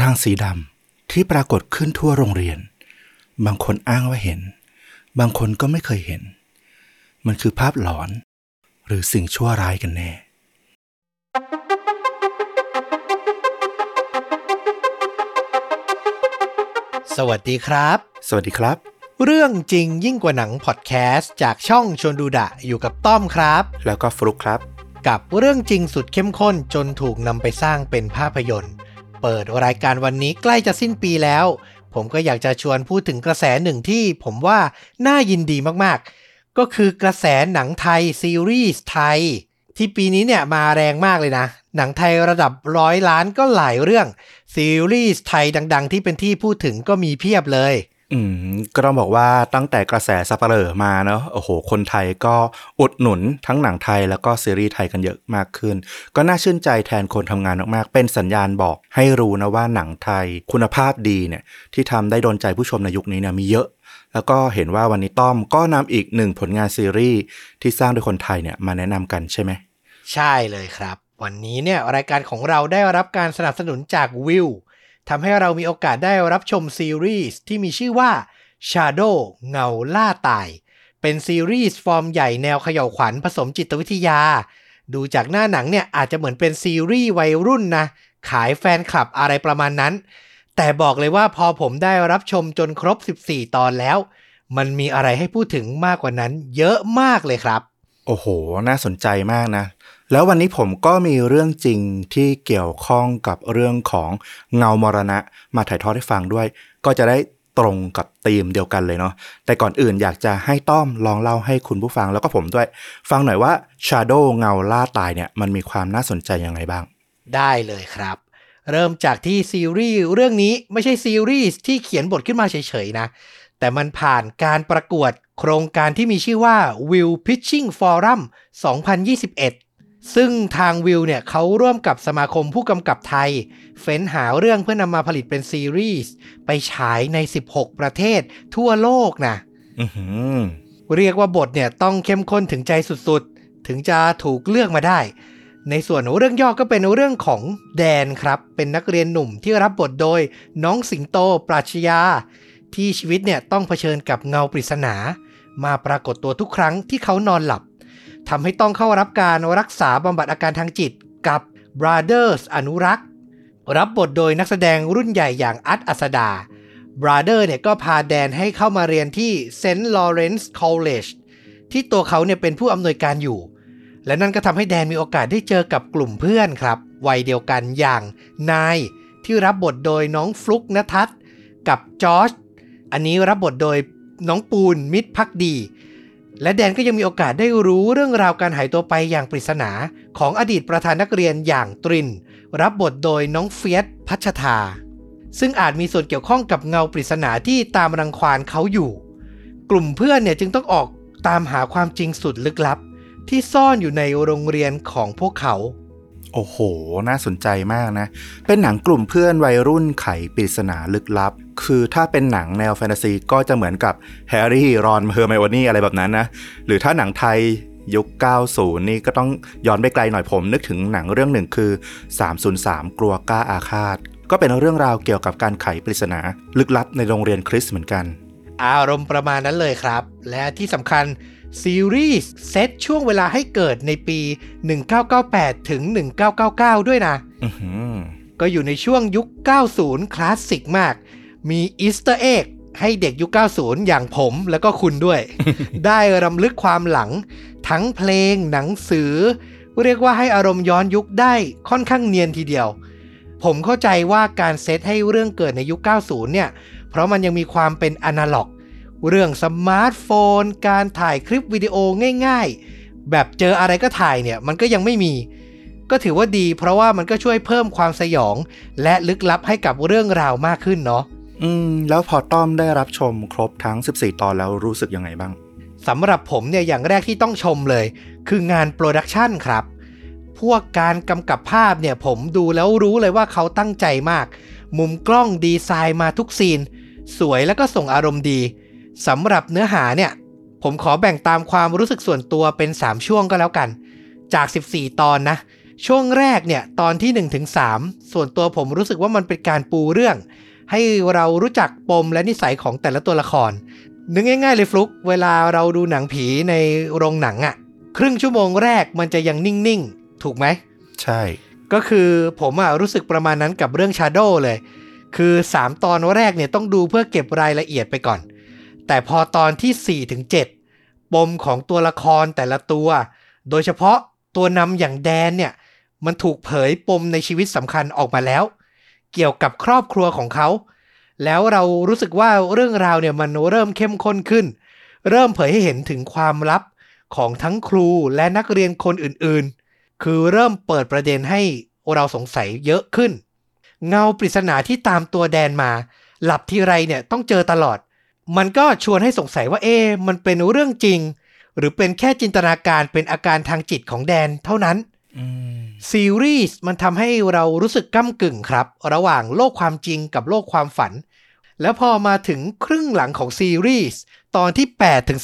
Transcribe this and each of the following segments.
ร่างสีดำที่ปรากฏขึ้นทั่วโรงเรียน บางคนอ้างว่าเห็น บางคนก็ไม่เคยเห็น มันคือภาพหลอน หรือสิ่งชั่วร้ายกันแน่สวัสดีครับ สวัสดีครับ เรื่องจริงยิ่งกว่าหนังพอดแคสต์จากช่องชวนดูดะอยู่กับต้อมครับ แล้วก็ฟลุกครับ กับเรื่องจริงสุดเข้มข้นจนถูกนำไปสร้างเป็นภาพยนตร์ เปิดรายการวันนี้ใกล้จะสิ้นปีแล้ว ผมก็อยากจะชวนพูดถึงกระแสหนึ่งที่ผมว่าน่ายินดีมากๆ ก็คือกระแสหนังไทยซีรีส์ไทย ที่ปีนี้เนี่ยมาแรงมากเลยนะ หนังไทยระดับร้อยล้านก็หลายเรื่อง ซีรีส์ไทยดัง ๆ ที่เป็นที่พูดถึงก็มีเพียบเลย อืมก็ต้องบอกว่าตั้งแต่กระแสสัปเหร่อมาเนาะโอ้โห คนไทยก็อุดหนุนทั้งหนังไทยแล้วก็ซีรีส์ไทยกันเยอะมากขึ้น ก็น่าชื่นใจแทนคนทำงานมากๆ เป็นสัญญาณบอกให้รู้นะว่าหนังไทยคุณภาพดีเนี่ยที่ทำได้โดนใจผู้ชมในยุคนี้เนี่ยมีเยอะ แล้วก็เห็นว่าวันนี้ต้อมก็นำอีกหนึ่งผลงานซีรีส์ที่สร้างโดยคนไทยเนี่ยมาแนะนำกันใช่ไหมใช่เลยครับ วันนี้เนี่ยรายการของเราได้รับการสนับสนุนจากวิว ทำให้เรามีโอกาสได้รับชมซีรีส์ที่มีชื่อว่า Shadow เงาล่าตาย เป็นซีรีส์ฟอร์มใหญ่แนวเขย่าวขวัญผสมจิตวิทยา ดูจากหน้าหนังเนี่ยอาจจะเหมือนเป็นซีรีส์วัยรุ่นนะ ขายแฟนคลับอะไรประมาณนั้น แต่บอกเลยว่าพอผมได้รับชมจนครบ 14 ตอนแล้ว มันมีอะไรให้พูดถึงมากกว่านั้น เยอะมากเลยครับ โอ้โห น่าสนใจมากนะ แล้ววันนี้ผมก็มีเรื่องจริงที่เกี่ยวข้องกับเรื่องของเงามรณะมาถ่ายทอดให้ฟังด้วย ก็จะได้ตรงกับธีมเดียวกันเลยเนาะแต่ก่อนอื่นอยากจะให้ต้อมลองเล่าให้คุณผู้ฟังแล้วก็ผมด้วย ฟังหน่อยว่า Shadow เงาล่าตายเนี่ยมันมีความน่าสนใจยังไงบ้าง ได้เลยครับ เริ่มจากที่ซีรีส์เรื่องนี้ไม่ใช่ซีรีส์ที่เขียนบทขึ้นมาเฉยๆนะ แต่มันผ่านการประกวดโครงการที่มีชื่อว่า Will Pitching Forum 2021 ซึ่งทางวิวเนี่ยเขาร่วมกับสมาคมผู้กำกับไทย เฟ้นหาเรื่องเพื่อนำมาผลิตเป็นซีรีส์ ไปฉายใน 16 ประเทศทั่วโลกนะอือหือเรียกว่าบทเนี่ยต้องเข้มข้นถึงใจสุดๆ ถึงจะถูกเลือกมาได้ ในส่วนเรื่องย่อก็เป็นเรื่องของแดนครับ เป็นนักเรียนหนุ่มที่รับบทโดยน้องสิงโตปราชญา ที่ชีวิตเนี่ยต้องเผชิญกับเงาปริศนา มาปรากฏตัวทุกครั้งที่เขานอนหลับ ทำให้ต้องเข้ารับการรักษาบำบัดอาการทางจิตกับ บราเดอร์อนุรักษ์ รับบทโดยนักแสดงรุ่นใหญ่อย่างอัต อัษฎาบราเดอร์เนี่ยก็พาแดนให้เข้ามาเรียนที่เซนต์ลอเรนซ์คอลเลจที่ตัวเขาเนี่ยเป็นผู้อำนวยการอยู่ และนั่นก็ทำให้แดนมีโอกาสได้เจอกับกลุ่มเพื่อนครับ วัยเดียวกันอย่างนายที่รับบทโดยน้องฟลุกนทัศกับจอร์จอันนี้รับบทโดยน้องปูนมิตรพักดี และแดนก็ยังมีโอกาสได้รู้เรื่องราวการหายตัวไปอย่างปริศนาของอดีตประธานนักเรียนอย่างตริน รับบทโดยน้องเฟียสพัชธาซึ่งอาจมีส่วนเกี่ยวข้องกับเงาปริศนาที่ตามรังควานเขาอยู่ กลุ่มเพื่อนเนี่ยจึงต้องออกตามหาความจริงสุดลึกลับ ที่ซ่อนอยู่ในโรงเรียนของพวกเขา โอ้โห น่าสนใจมากนะ เป็นหนังกลุ่มเพื่อนวัยรุ่นไขปริศนาลึกลับ คือถ้าเป็นหนังแนวแฟนตาซีก็จะเหมือนกับแฮร์รี่ รอน เฮอร์ไมโอนี่อะไรแบบนั้นนะ หรือถ้าหนังไทยยุค 90 นี่ก็ต้องย้อนไปไกลหน่อยผมนึกถึงหนังเรื่องหนึ่งคือ 303 กลัวกล้าอาฆาต ก็เป็นเรื่องราวเกี่ยวกับการไขปริศนา ลึกลับในโรงเรียนคริสต์เหมือนกัน อารมณ์ประมาณนั้นเลยครับ และที่สำคัญซีรีส์เซตช่วงเวลาให้เกิดในปี 1998 ถึง 1999 ด้วยนะอือหือก็อยู่ในช่วงยุค 90 คลาสสิกมาก มี Easter egg ให้เด็กยุค 90 อย่างผมแล้วก็คุณด้วย ได้รำลึกความหลัง ทั้งเพลงหนังสือ เรียกว่าให้อารมณ์ย้อนยุคได้ค่อนข้างเนียนทีเดียว ผมเข้าใจว่าการเซตให้เรื่องเกิดในยุค 90 เนี่ย เพราะมันยังมีความเป็นอนาล็อก เรื่องสมาร์ทโฟน การถ่ายคลิปวิดีโอง่ายๆ แบบเจออะไรก็ถ่ายเนี่ย มันก็ยังไม่มี ก็ถือว่าดี เพราะว่ามันก็ช่วยเพิ่มความสยอง และลึกลับให้กับเรื่องราวมากขึ้นเนาะ อืมแล้วพอต้อมได้รับชมครบทั้ง 14 ตอนแล้วรู้สึกยังไงบ้างสำหรับผมเนี่ยอย่างแรกที่ต้องชมเลย คืองาน production ครับ พวกการกำกับภาพเนี่ยผมดูแล้วรู้เลยว่าเขาตั้งใจมาก มุมกล้องดีไซน์มาทุกซีน สวยแล้วก็ส่งอารมณ์ดีสำหรับเนื้อหาเนี่ย ผมขอแบ่งตามความรู้สึกส่วนตัวเป็น 3 ช่วงก็แล้วกัน จาก 14 ตอนนะ ช่วงแรกเนี่ยตอนที่1ถึง3ส่วนตัวผมรู้สึกว่ามันเป็นการปูเรื่อง ให้เรารู้จักปมและนิสัยของแต่ละตัวละคร นึกง่าย ๆ เลยฟลุกเวลาเราดูหนังผีในโรงหนังอะ่ะ ครึ่งชั่วโมงแรกมันจะยังนิ่ง ๆ ถูกไหม ใช่ ก็คือผมอะรู้สึกประมาณนั้นกับเรื่อง Shadow เลย คือ 3 ตอนแรกเนี่ยต้องดูเพื่อเก็บรายละเอียดไปก่อน แต่พอตอนที่4ถึง7ปมของตัวละครแต่ละตัว โดยเฉพาะตัวนำอย่างแดนเนี่ยมันถูกเผยปมในชีวิตสำคัญออกมาแล้ว เกี่ยวกับครอบครัวของเขา แล้วเรารู้สึกว่าเรื่องราวเนี่ยมันเริ่มเข้มข้นขึ้น เริ่มเผยให้เห็นถึงความลับของทั้งครูและนักเรียนคนอื่นๆ คือเริ่มเปิดประเด็นให้เราสงสัยเยอะขึ้น เงาปริศนาที่ตามตัวแดนมา หลับทีไรเนี่ยต้องเจอตลอด มันก็ชวนให้สงสัยว่าเอ๊ะมันเป็นเรื่องจริง หรือเป็นแค่จินตนาการเป็นอาการทางจิตของแดนเท่านั้น ซีรีส์มันทำให้เรารู้สึกก้ากึ่งครับ ระหว่างโลกความจริงกับโลกความฝัน แล้วพอมาถึงครึ่งหลังของซีรีส์ตอนที่8ถึง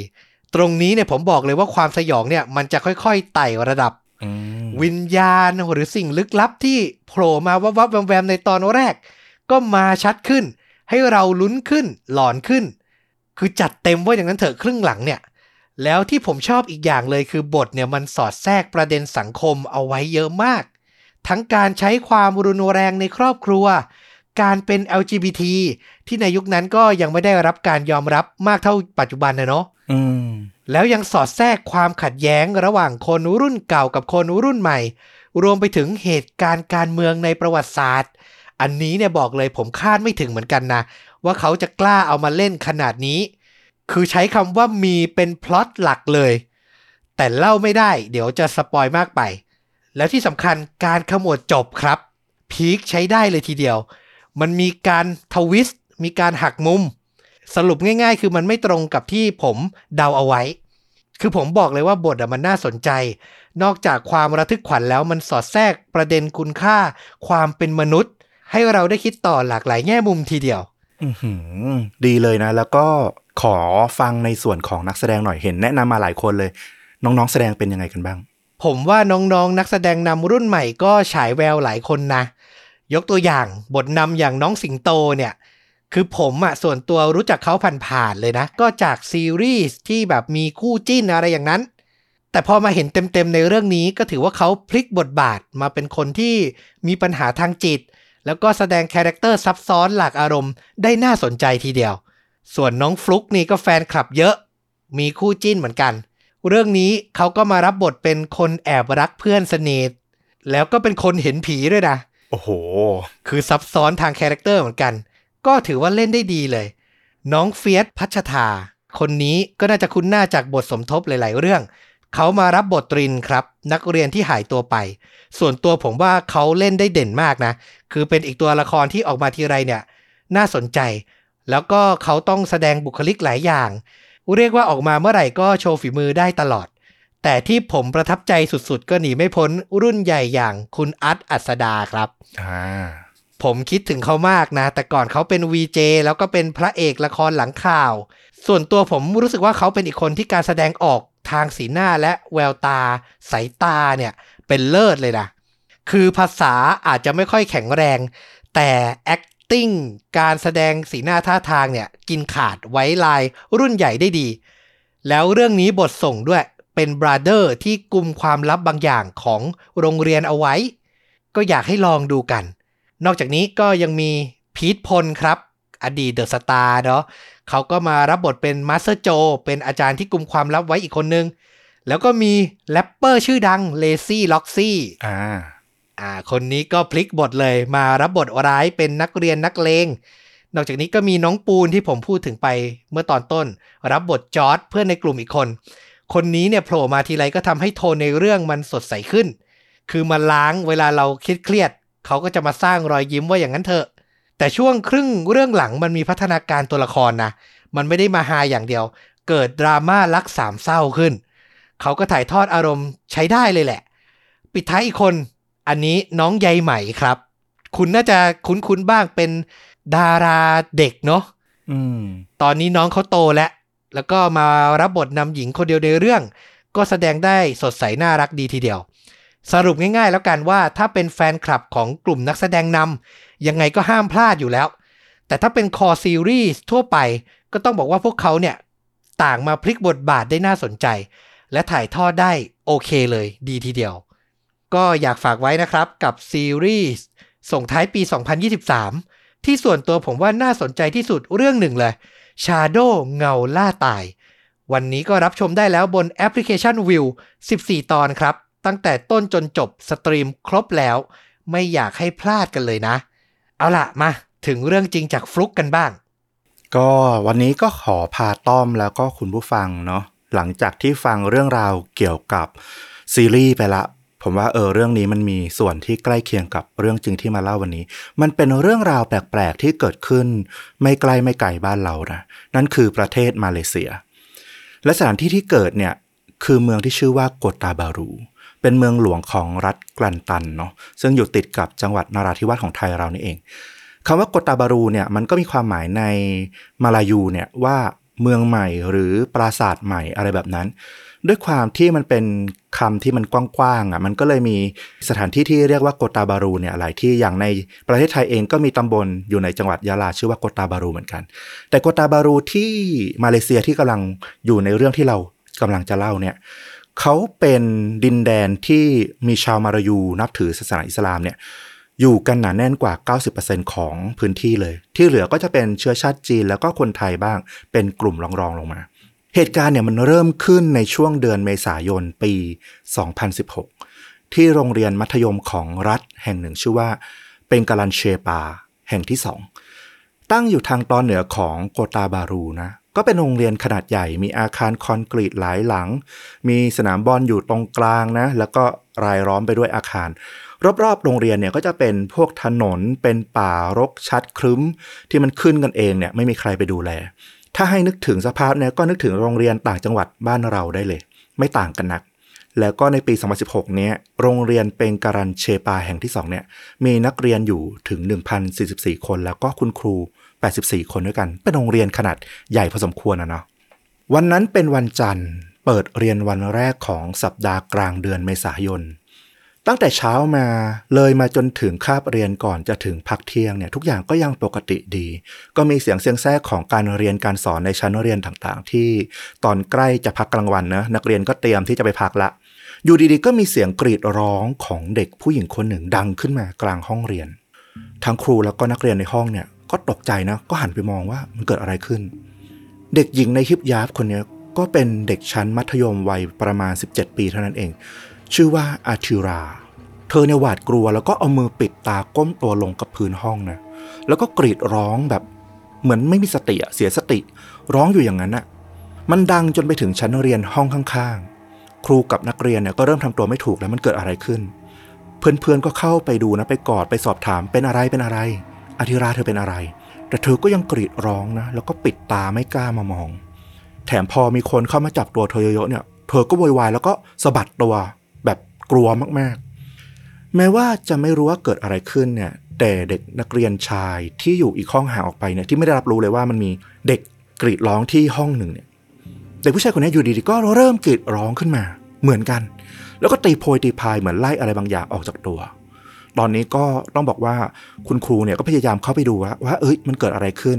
14 ตรงนี้เนี่ยผมบอกเลยว่าความสยองเนี่ยมันจะค่อยๆไต่ระดับอืมวิญญาณหรือสิ่งลึกลับที่โผล่มาวับวับๆแวมๆในตอนแรก ก็มาชัดขึ้น ให้เราลุ้นขึ้นหลอนขึ้น คือจัดเต็มว่าอย่างนั้นเถอะครึ่งหลังเนี่ย แล้วที่ผมชอบอีกอย่างเลยคือบทเนี่ยมันสอดแทรกประเด็นสังคมเอาไว้เยอะมาก ทั้งการใช้ความรุนแรงในครอบครัว การเป็น LGBT ที่ในยุคนั้นก็ยังไม่ได้รับการยอมรับมากเท่าปัจจุบันนะเนาะอืมแล้วยังสอดแทรกความขัดแย้งระหว่างคนรุ่นเก่ากับคนรุ่นใหม่ รวมไปถึงเหตุการณ์การเมืองในประวัติศาสตร์ อันนี้เนี่ยบอกเลยผมคาดไม่ถึงเหมือนกันนะ ว่าเขาจะกล้าเอามาเล่นขนาดนี้ คือใช้คำว่ามีเป็นพล็อตหลักเลย แต่เล่าไม่ได้ เดี๋ยวจะสปอยมากไป แล้วที่สำคัญการขมวดจบครับ พีคใช้ได้เลยทีเดียว มันมีการทวิสต์มีการหักมุม สรุปง่ายๆ คือมันไม่ตรงกับที่ผมเดาเอาไว้ คือผมบอกเลยว่าบทมันน่าสนใจ นอกจากความระทึกขวัญแล้วมันสอดแทรกประเด็นคุณค่า ความเป็นมนุษย์ ให้เราได้คิดต่อหลากหลายแง่มุมทีเดียว ดีเลยนะ แล้วก็ขอฟังในส่วนของนักแสดงหน่อยเห็น แนะนำมาหลายคนเลย น้องๆแสดงเป็นยังไงกันบ้าง ผมว่าน้องๆ นักแสดงนำรุ่นใหม่ก็ฉายแววหลายคนนะ ยกตัวอย่างบทนำอย่างน้องสิงโตเนี่ย คือผมอะส่วนตัวรู้จักเขาผ่านๆเลยนะ ก็จากซีรีส์ที่แบบมีคู่จิ้นอะไรอย่างนั้น แต่พอมาเห็นเต็มๆในเรื่องนี้ก็ถือว่าเขาพลิกบทบาทมาเป็นคนที่มีปัญหาทางจิต แล้วก็แสดง character ซับซ้อนหลากอารมณ์ได้น่าสนใจทีเดียว ส่วนน้องฟลุกนี่ก็แฟนคลับเยอะ มีคู่จิ้นเหมือนกัน เรื่องนี้เขาก็มารับบทเป็นคนแอบรักเพื่อนสนิทแล้วก็เป็นคนเห็นผีด้วยนะ โอ้โห คือซับซ้อนทาง character เหมือนกัน ก็ถือว่าเล่นได้ดีเลย น้องเฟียสพัชธา คนนี้ก็น่าจะคุ้นหน้าจากบทสมทบหลาย ๆ เรื่อง เขามารับบทตรินครับ นักเรียนที่หายตัวไป ส่วนตัวผมว่าเขาเล่นได้เด่นมากนะ คือเป็นอีกตัวละครที่ออกมาทีไรเนี่ย น่าสนใจ แล้วก็เขาต้องแสดงบุคลิกหลายอย่าง เรียกว่าออกมาเมื่อไหร่ก็โชว์ฝีมือได้ตลอด แต่ที่ผมประทับใจสุดๆ ก็หนีไม่พ้นรุ่นใหญ่อย่างคุณอัดอัสดาครับอ่าผมคิดถึงเขามากนะ แต่ก่อนเขาเป็น VJ แล้วก็เป็นพระเอกละครหลังข่าว ส่วนตัวผมรู้สึกว่าเขาเป็นอีกคนที่การแสดงออกทางสีหน้าและแววตา สายตาเนี่ย เป็นเลิศเลยนะ คือภาษาอาจจะไม่ค่อยแข็งแรง แต่ acting การแสดงสีหน้าท่าทางเนี่ย กินขาดไว้ลายรุ่นใหญ่ได้ดี แล้วเรื่องนี้บทส่งด้วยเป็นบราเดอร์ที่กลุ่มความลับบางอย่างของโรงเรียนเอาไว้ ก็อยากให้ลองดูกัน นอกจากนี้ก็ยังมีพีทพลครับ อดีตเดอะสตาร์เนาะเขาก็มารับบทเป็นมาสเตอร์โจ เป็นอาจารย์ที่กลุ่มความลับไว้อีกคนนึง แล้วก็มีแรปเปอร์ชื่อดัง Lazyloxy อ่าคนนี้ก็พลิกบทเลยมารับบทร้ายเป็นนักเรียนนักเลงนอกจากนี้ก็มีน้องปูนที่ผมพูดถึงไปเมื่อตอนต้น รับบทจอร์ดเพื่อนในกลุ่มอีกคน คนนี้เนี่ยโผล่มาทีไรก็ทำให้โทนในเรื่องมันสดใสขึ้น คือมาล้างเวลาเราคิดเครียด เขาก็จะมาสร้างรอยยิ้มว่าอย่างนั้นเถอะ แต่ช่วงครึ่งเรื่องหลังมันมีพัฒนาการตัวละครนะ มันไม่ได้มาฮาอย่างเดียว เกิดดราม่ารักสามเศร้าขึ้น เขาก็ถ่ายทอดอารมณ์ใช้ได้เลยแหละ ปิดท้ายอีกคน อันนี้น้องใยไหมครับ คุณน่าจะคุ้นๆบ้างเป็นดาราเด็กเนาะอืมตอนนี้น้องเขาโตแล้ว แล้วก็มารับบทนำหญิงคนเดียวในเรื่อง ก็แสดงได้สดใสน่ารักดีทีเดียว สรุปง่ายๆ แล้วกันว่าถ้าเป็นแฟนคลับของกลุ่มนักแสดงนำยังไงก็ห้ามพลาดอยู่แล้ว แต่ถ้าเป็นคอซีรีส์ทั่วไป ก็ต้องบอกว่าพวกเขาเนี่ย ต่างมาพลิกบทบาทได้น่าสนใจ และถ่ายทอดได้โอเคเลยดีทีเดียว ก็อยากฝากไว้นะครับกับซีรีส์ส่งท้ายปี 2023 ที่ส่วนตัวผมว่าน่าสนใจที่สุดเรื่องหนึ่งเลย Shadow เงาล่าตาย วันนี้ก็รับชมได้แล้วบนแอปพลิเคชัน Viu 14 ตอนครับ ตั้งแต่ต้นจนจบสตรีมครบแล้ว ไม่อยากให้พลาดกันเลยนะ เอาล่ะมา ถึงเรื่องจริงจากฟลุกกันบ้าง ก็วันนี้ก็ขอพาต้อมแล้วก็คุณผู้ฟังเนาะหลังจากที่ฟังเรื่องราวเกี่ยวกับซีรีส์ไปละ ผมว่าเออเรื่องนี้มันมีส่วนที่ใกล้เคียงกับเรื่องจริงที่มาเล่าวันนี้ มันเป็นเรื่องราวแปลก ๆ ที่เกิดขึ้น ไม่ไกลไม่ไกลบ้านเรานะนั่นคือประเทศมาเลเซีย และสถานที่ที่เกิดเนี่ยคือเมืองที่ชื่อว่าโกตาบารู เป็นเมืองหลวงของรัฐกลันตันเนาะซึ่งอยู่ติดกับจังหวัดนาราธิวาสของไทยเรานี่เองคำว่าโกตาบารูเนี่ยมันก็มีความหมายในมาลายูเนี่ยว่าเมืองใหม่หรือปราสาทใหม่อะไรแบบนั้น ด้วยความที่มันเป็นคำที่มันกว้างๆอะมันก็เลยมีสถานที่ที่เรียกว่าโกตาบารูเนี่ยหลายที่อย่างในประเทศไทยเองก็มีตำบลอยู่ในจังหวัดยะลาชื่อว่าโกตาบารูเหมือนกัน แต่โกตาบารูที่มาเลเซียที่กำลังอยู่ในเรื่องที่เรากำลังจะเล่าเนี่ยเขาเป็นดินแดนที่มีชาวมาลายูนับถือศาสนาอิสลามเนี่ยอยู่กันหนาแน่นกว่า 90%ของพื้นที่เลย ที่เหลือก็จะเป็นเชื้อชาติจีนแล้วก็คนไทยบ้างเป็นกลุ่มรองๆลงมา เหตุการณ์เนี่ยมันเริ่มขึ้นในช่วงเดือนเมษายนปี 2016 ที่โรงเรียนมัธยมของรัฐแห่งหนึ่งชื่อว่า เป็นกาลันเชปา แห่งที่สอง ตั้งอยู่ทางตอนเหนือของโกตาบารูนะ ก็เป็นโรงเรียนขนาดใหญ่ มีอาคารคอนกรีตหลายหลัง มีสนามบอลอยู่ตรงกลางนะ แล้วก็รายล้อมไปด้วยอาคาร รอบๆ โรงเรียนเนี่ยก็จะเป็นพวกถนน เป็นป่ารกชัดครึ้ม ที่มันขึ้นกันเองเนี่ยไม่มีใครไปดูแล ถ้าให้นึกถึงสภาพเนี่ยก็นึกถึงโรงเรียนต่างจังหวัดบ้านเราได้เลย ไม่ต่างกันนัก แล้วก็ในปี 2016 เนี้ยโรงเรียนเป็นการันเชปาแห่งที่2เนี่ยมีนักเรียนอยู่ถึง 1,044 คน แล้วก็คุณครู 84 คนด้วยกัน เป็นโรงเรียนขนาดใหญ่พอสมควรนะเนาะวันนั้นเป็นวันจันทร์ เปิดเรียนวันแรกของสัปดาห์กลางเดือนเมษายน ตั้งแต่เช้ามาเลยมาจนถึงคาบเรียนก่อนจะถึงพักเที่ยงเนี่ยทุกอย่างก็ยังปกติดี ก็มีเสียงเสียงแทรกของการเรียนการสอนในชั้นเรียนต่างๆ ที่ตอนใกล้จะพักกลางวันนะนักเรียนก็เตรียมที่จะไปพักละ อยู่ดีๆ ก็มีเสียงกรีดร้องของเด็กผู้หญิงคนหนึ่งดังขึ้นมากลางห้องเรียน ทั้งครูแล้วก็นักเรียนในห้องเนี่ยก็ตกใจนะก็หันไปมองว่ามันเกิดอะไรขึ้น เด็กหญิงในฮิปยาฟคนนี้ก็เป็นเด็กชั้นมัธยมวัยประมาณ 17 ปีเท่านั้นเอง ชื่อว่าอาทิรา เธอเนี่ยหวาดกลัวแล้วก็เอามือปิดตาก้มตัวลงกับพื้นห้องนะแล้วก็กรีดร้องแบบเหมือนไม่มีสติเสียสติ ร้องอยู่อย่างนั้นอะมันดังจนไปถึงชั้นเรียนห้องข้างๆ ครูกับนักเรียนเนี่ยก็เริ่มทำตัวไม่ถูกแล้วมันเกิดอะไรขึ้น เพื่อนๆก็เข้าไปดูนะไปกอดไปสอบถามเป็นอะไรเป็นอะไรอาทิราเธอเป็นอะไร แต่เธอก็ยังกรีดร้องนะ แล้วก็ปิดตาไม่กล้ามามอง แถมพอมีคนเข้ามาจับตัวเธอเยอะๆเนี่ย เธอก็โวยวายแล้วก็สะบัดตัว กลัวมากๆ แม้ว่าจะไม่รู้ว่าเกิดอะไรขึ้นเนี่ยแต่เด็กนักเรียนชายที่อยู่อีกห้องห่างออกไปเนี่ยที่ไม่ได้รับรู้เลยว่ามันมีเด็กกรีดร้องที่ห้องหนึ่งเนี่ยเด็กผู้ชายคนนี้อยู่ดีๆก็เริ่มกรีดร้องขึ้นมา เหมือนกัน แล้วก็ตีโพยตีพายเหมือนไล่อะไรบางอย่างออกจากตัว ตอนนี้ก็ต้องบอกว่าคุณครูเนี่ยก็พยายามเข้าไปดูว่าว่าเอ้ยมันเกิดอะไรขึ้น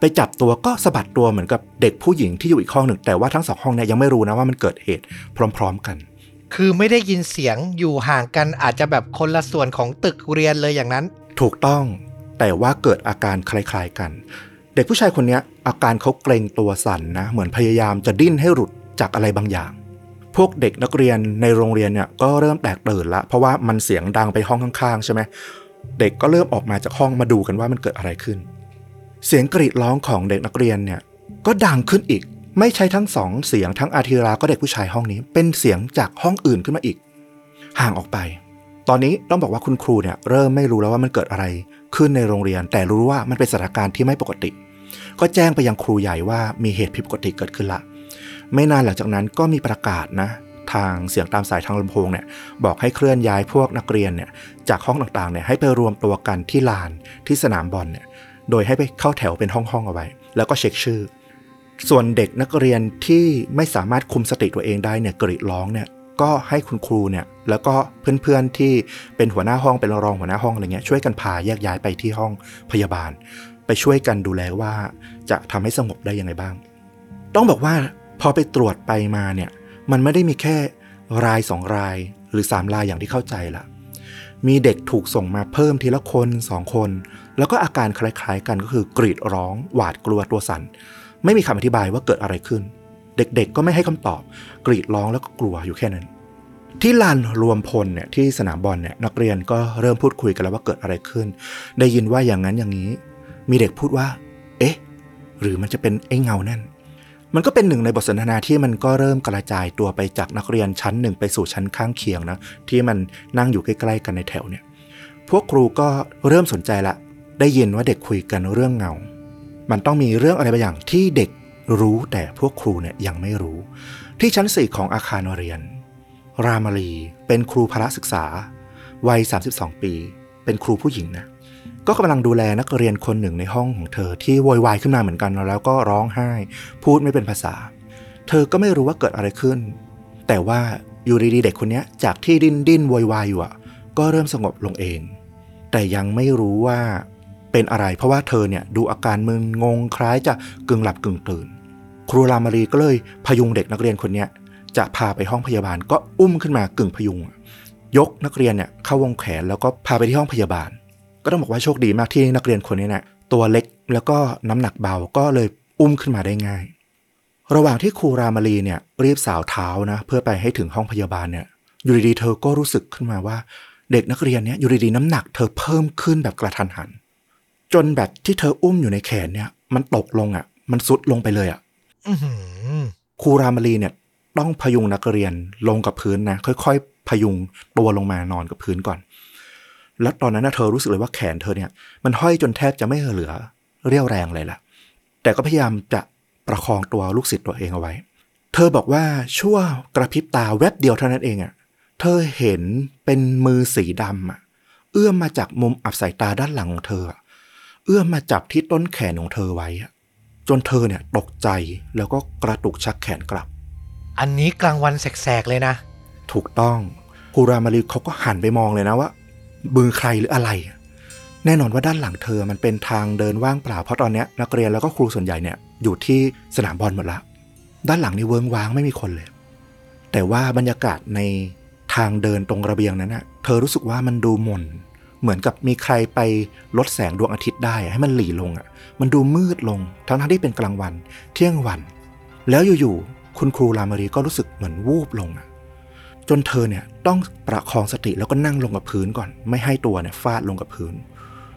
ไปจับตัวก็สะบัดตัวเหมือนกับเด็กผู้หญิงที่อยู่อีกห้องหนึ่ง แต่ว่าทั้งสองห้องเนี่ยยังไม่รู้นะว่ามันเกิดเหตุพร้อม ๆ กัน คือไม่ได้ยินเสียงอยู่ห่างกันอาจจะแบบคนละส่วนของตึกเรียนเลยอย่างนั้น ถูกต้องแต่ว่าเกิดอาการคล้ายๆกัน เด็กผู้ชายคนนี้อาการเขาเกรงตัวสั่นนะเหมือนพยายามจะดิ้นให้หลุดจากอะไรบางอย่าง พวกเด็กนักเรียนในโรงเรียนเนี่ยก็เริ่มแตกตื่นละเพราะว่ามันเสียงดังไปห้องข้างๆ ใช่ไหมเด็กก็เริ่มออกมาจากห้องมาดูกันว่ามันเกิดอะไรขึ้น เสียงกรีดร้องของเด็กนักเรียนเนี่ยก็ดังขึ้นอีก ไม่ใช่ทั้งสองเสียงทั้งอาทิราก็เด็กผู้ชายห้องนี้ เป็นเสียงจากห้องอื่นขึ้นมาอีก ห่างออกไป ตอนนี้ต้องบอกว่าคุณครูเนี่ยเริ่มไม่รู้แล้วว่ามันเกิดอะไรขึ้นในโรงเรียน แต่รู้ว่ามันเป็นสถานการณ์ที่ไม่ปกติ ก็แจ้งไปยังครูใหญ่ว่ามีเหตุผิดปกติเกิดขึ้นละ ไม่นานหลังจากนั้นก็มีประกาศนะ ทางเสียงตามสายทางลำโพงเนี่ยบอกให้เคลื่อนย้ายพวกนักเรียนเนี่ยจากห้องต่างๆเนี่ยให้ไปรวมตัวกันที่ลานที่สนามบอลเนี่ยโดยให้ไปเข้าแถวเป็นห้องๆเอาไว้ แล้วก็เช็คชื่อ ส่วนเด็กนักเรียนที่ไม่สามารถคุมสติตัวเองได้เนี่ยกรีดร้องเนี่ยก็ให้คุณครูเนี่ยแล้วก็เพื่อนๆที่เป็นหัวหน้าห้องเป็นรองหัวหน้าห้องอะไรเงี้ยช่วยกันพาแยกย้ายไปที่ห้องพยาบาล ไปช่วยกันดูแลว่าจะทำให้สงบได้ยังไงบ้าง ต้องบอกว่าพอไปตรวจไปมาเนี่ยมันไม่ได้มีแค่รายสองรายหรือสามรายอย่างที่เข้าใจละมีเด็กถูกส่งมาเพิ่มทีละคนสองคน แล้วก็อาการคล้ายๆกันก็คือกรีดร้อง หวาดกลัวตัวสั่น ไม่มีคำอธิบายว่าเกิดอะไรขึ้น เด็กๆ ก็ไม่ให้คำตอบ กรีดร้องแล้วก็กลัวอยู่แค่นั้น ที่ลานรวมพลเนี่ยที่สนามบอลเนี่ยนักเรียนก็เริ่มพูดคุยกันแล้วว่าเกิดอะไรขึ้น ได้ยินว่าอย่างนั้นอย่างนี้ มีเด็กพูดว่า เอ๊ะ หรือมันจะเป็นไอ้เงานั่น มันก็เป็นหนึ่งในบทสนทนาที่มันก็เริ่มกระจายตัวไปจากนักเรียนชั้นหนึ่งไปสู่ชั้นข้างเคียงนะที่มันนั่งอยู่ใกล้ๆกันในแถวเนี่ยพวกครูก็เริ่มสนใจละ ได้ยินว่าเด็กคุยกันเรื่องเงา มันต้องมีเรื่องอะไรบางอย่างที่เด็กรู้แต่พวกครูเนี่ยยังไม่รู้ ที่ชั้นสี่ของอาคารเรียน รามารีเป็นครูพละศึกษา วัย 32 ปี เป็นครูผู้หญิงนะก็กำลังดูแลนักเรียนคนหนึ่งในห้องของเธอที่โวยวายขึ้นมาเหมือนกันแล้วก็ร้องไห้ พูดไม่เป็นภาษา เธอก็ไม่รู้ว่าเกิดอะไรขึ้น แต่ว่าอยู่ดีๆเด็กคนนี้จากที่ดิ้นดิ้นโวยวายอยู่อะก็เริ่มสงบลงเอง แต่ยังไม่รู้ว่า เป็นอะไร เพราะว่าเธอเนี่ยดูอาการมึนงงคล้ายจะกึ่งหลับกึ่งตื่น ครูรามารีก็เลยพยุงเด็กนักเรียนคนนี้จะพาไปห้องพยาบาลก็อุ้มขึ้นมากึ่งพยุง ยกนักเรียนเนี่ยเข้าวงแขนแล้วก็พาไปที่ห้องพยาบาล ก็ต้องบอกว่าโชคดีมากที่นักเรียนคนนี้เนี่ยตัวเล็กแล้วก็น้ำหนักเบาก็เลยอุ้มขึ้นมาได้ง่าย ระหว่างที่ครูรามารีเนี่ยรีบสาวเท้านะเพื่อไปให้ถึงห้องพยาบาลเนี่ยอยู่ดีๆเธอก็รู้สึกขึ้นมาว่า เด็กนักเรียนเนี่ยอยู่ดีๆน้ำหนักเธอเพิ่มขึ้นแบบกระทันหัน จนแบบที่เธออุ้มอยู่ในแขนเนี่ย มันตกลงอะ มันซุดลงไปเลยอะอื้อหือครูรามารีเนี่ย ต้องพยุงนักเรียนลงกับพื้นนะค่อยๆ พยุงตัวลงมานอนกับพื้นก่อน แล้วตอนนั้นนะเธอรู้สึกเลยว่าแขนเธอเนี่ย มันห้อยจนแทบจะไม่เหลือ เรี่ยวแรงเลยล่ะ แต่ก็พยายามจะประคองตัวลูกศิษย์ตัวเองเอาไว้ เธอบอกว่าชั่วกระพริบตาแวบเดียวเท่านั้นเองอะ่ะ เธอเห็นเป็นมือสีดำอะ เอื้อมมาจากมุมอับสายตาด้านหลังของเธออะ เอื้อมมาจับที่ต้นแขนของเธอไว้อะจนเธอเนี่ยตกใจแล้วก็กระตุกชักแขนกลับ อันนี้กลางวันแสกๆเลยนะ ถูกต้องครูรามารีเขาก็หันไปมองเลยนะว่ามือใครหรืออะไร แน่นอนว่าด้านหลังเธอมันเป็นทางเดินว่างเปล่าเพราะตอนเนี้ยนักเรียนแล้วก็ครูส่วนใหญ่เนี่ยอยู่ที่สนามบอลหมดละ ด้านหลังนี่เวิงว้างไม่มีคนเลย แต่ว่าบรรยากาศในทางเดินตรงระเบียงนั้นน่ะเธอรู้สึกว่ามันดูหม่น เหมือนกับมีใครไปลดแสงดวงอาทิตย์ได้ ให้มันหลีลงอะ มันดูมืดลง ทั้งทั้งๆที่เป็นกลางวัน เที่ยงวัน แล้วอยู่ๆคุณครูรามารีก็รู้สึกเหมือนวูบลงอะจนเธอเนี่ยต้องประคองสติแล้วก็นั่งลงกับพื้นก่อน ไม่ให้ตัวเนี่ยฟาดลงกับพื้น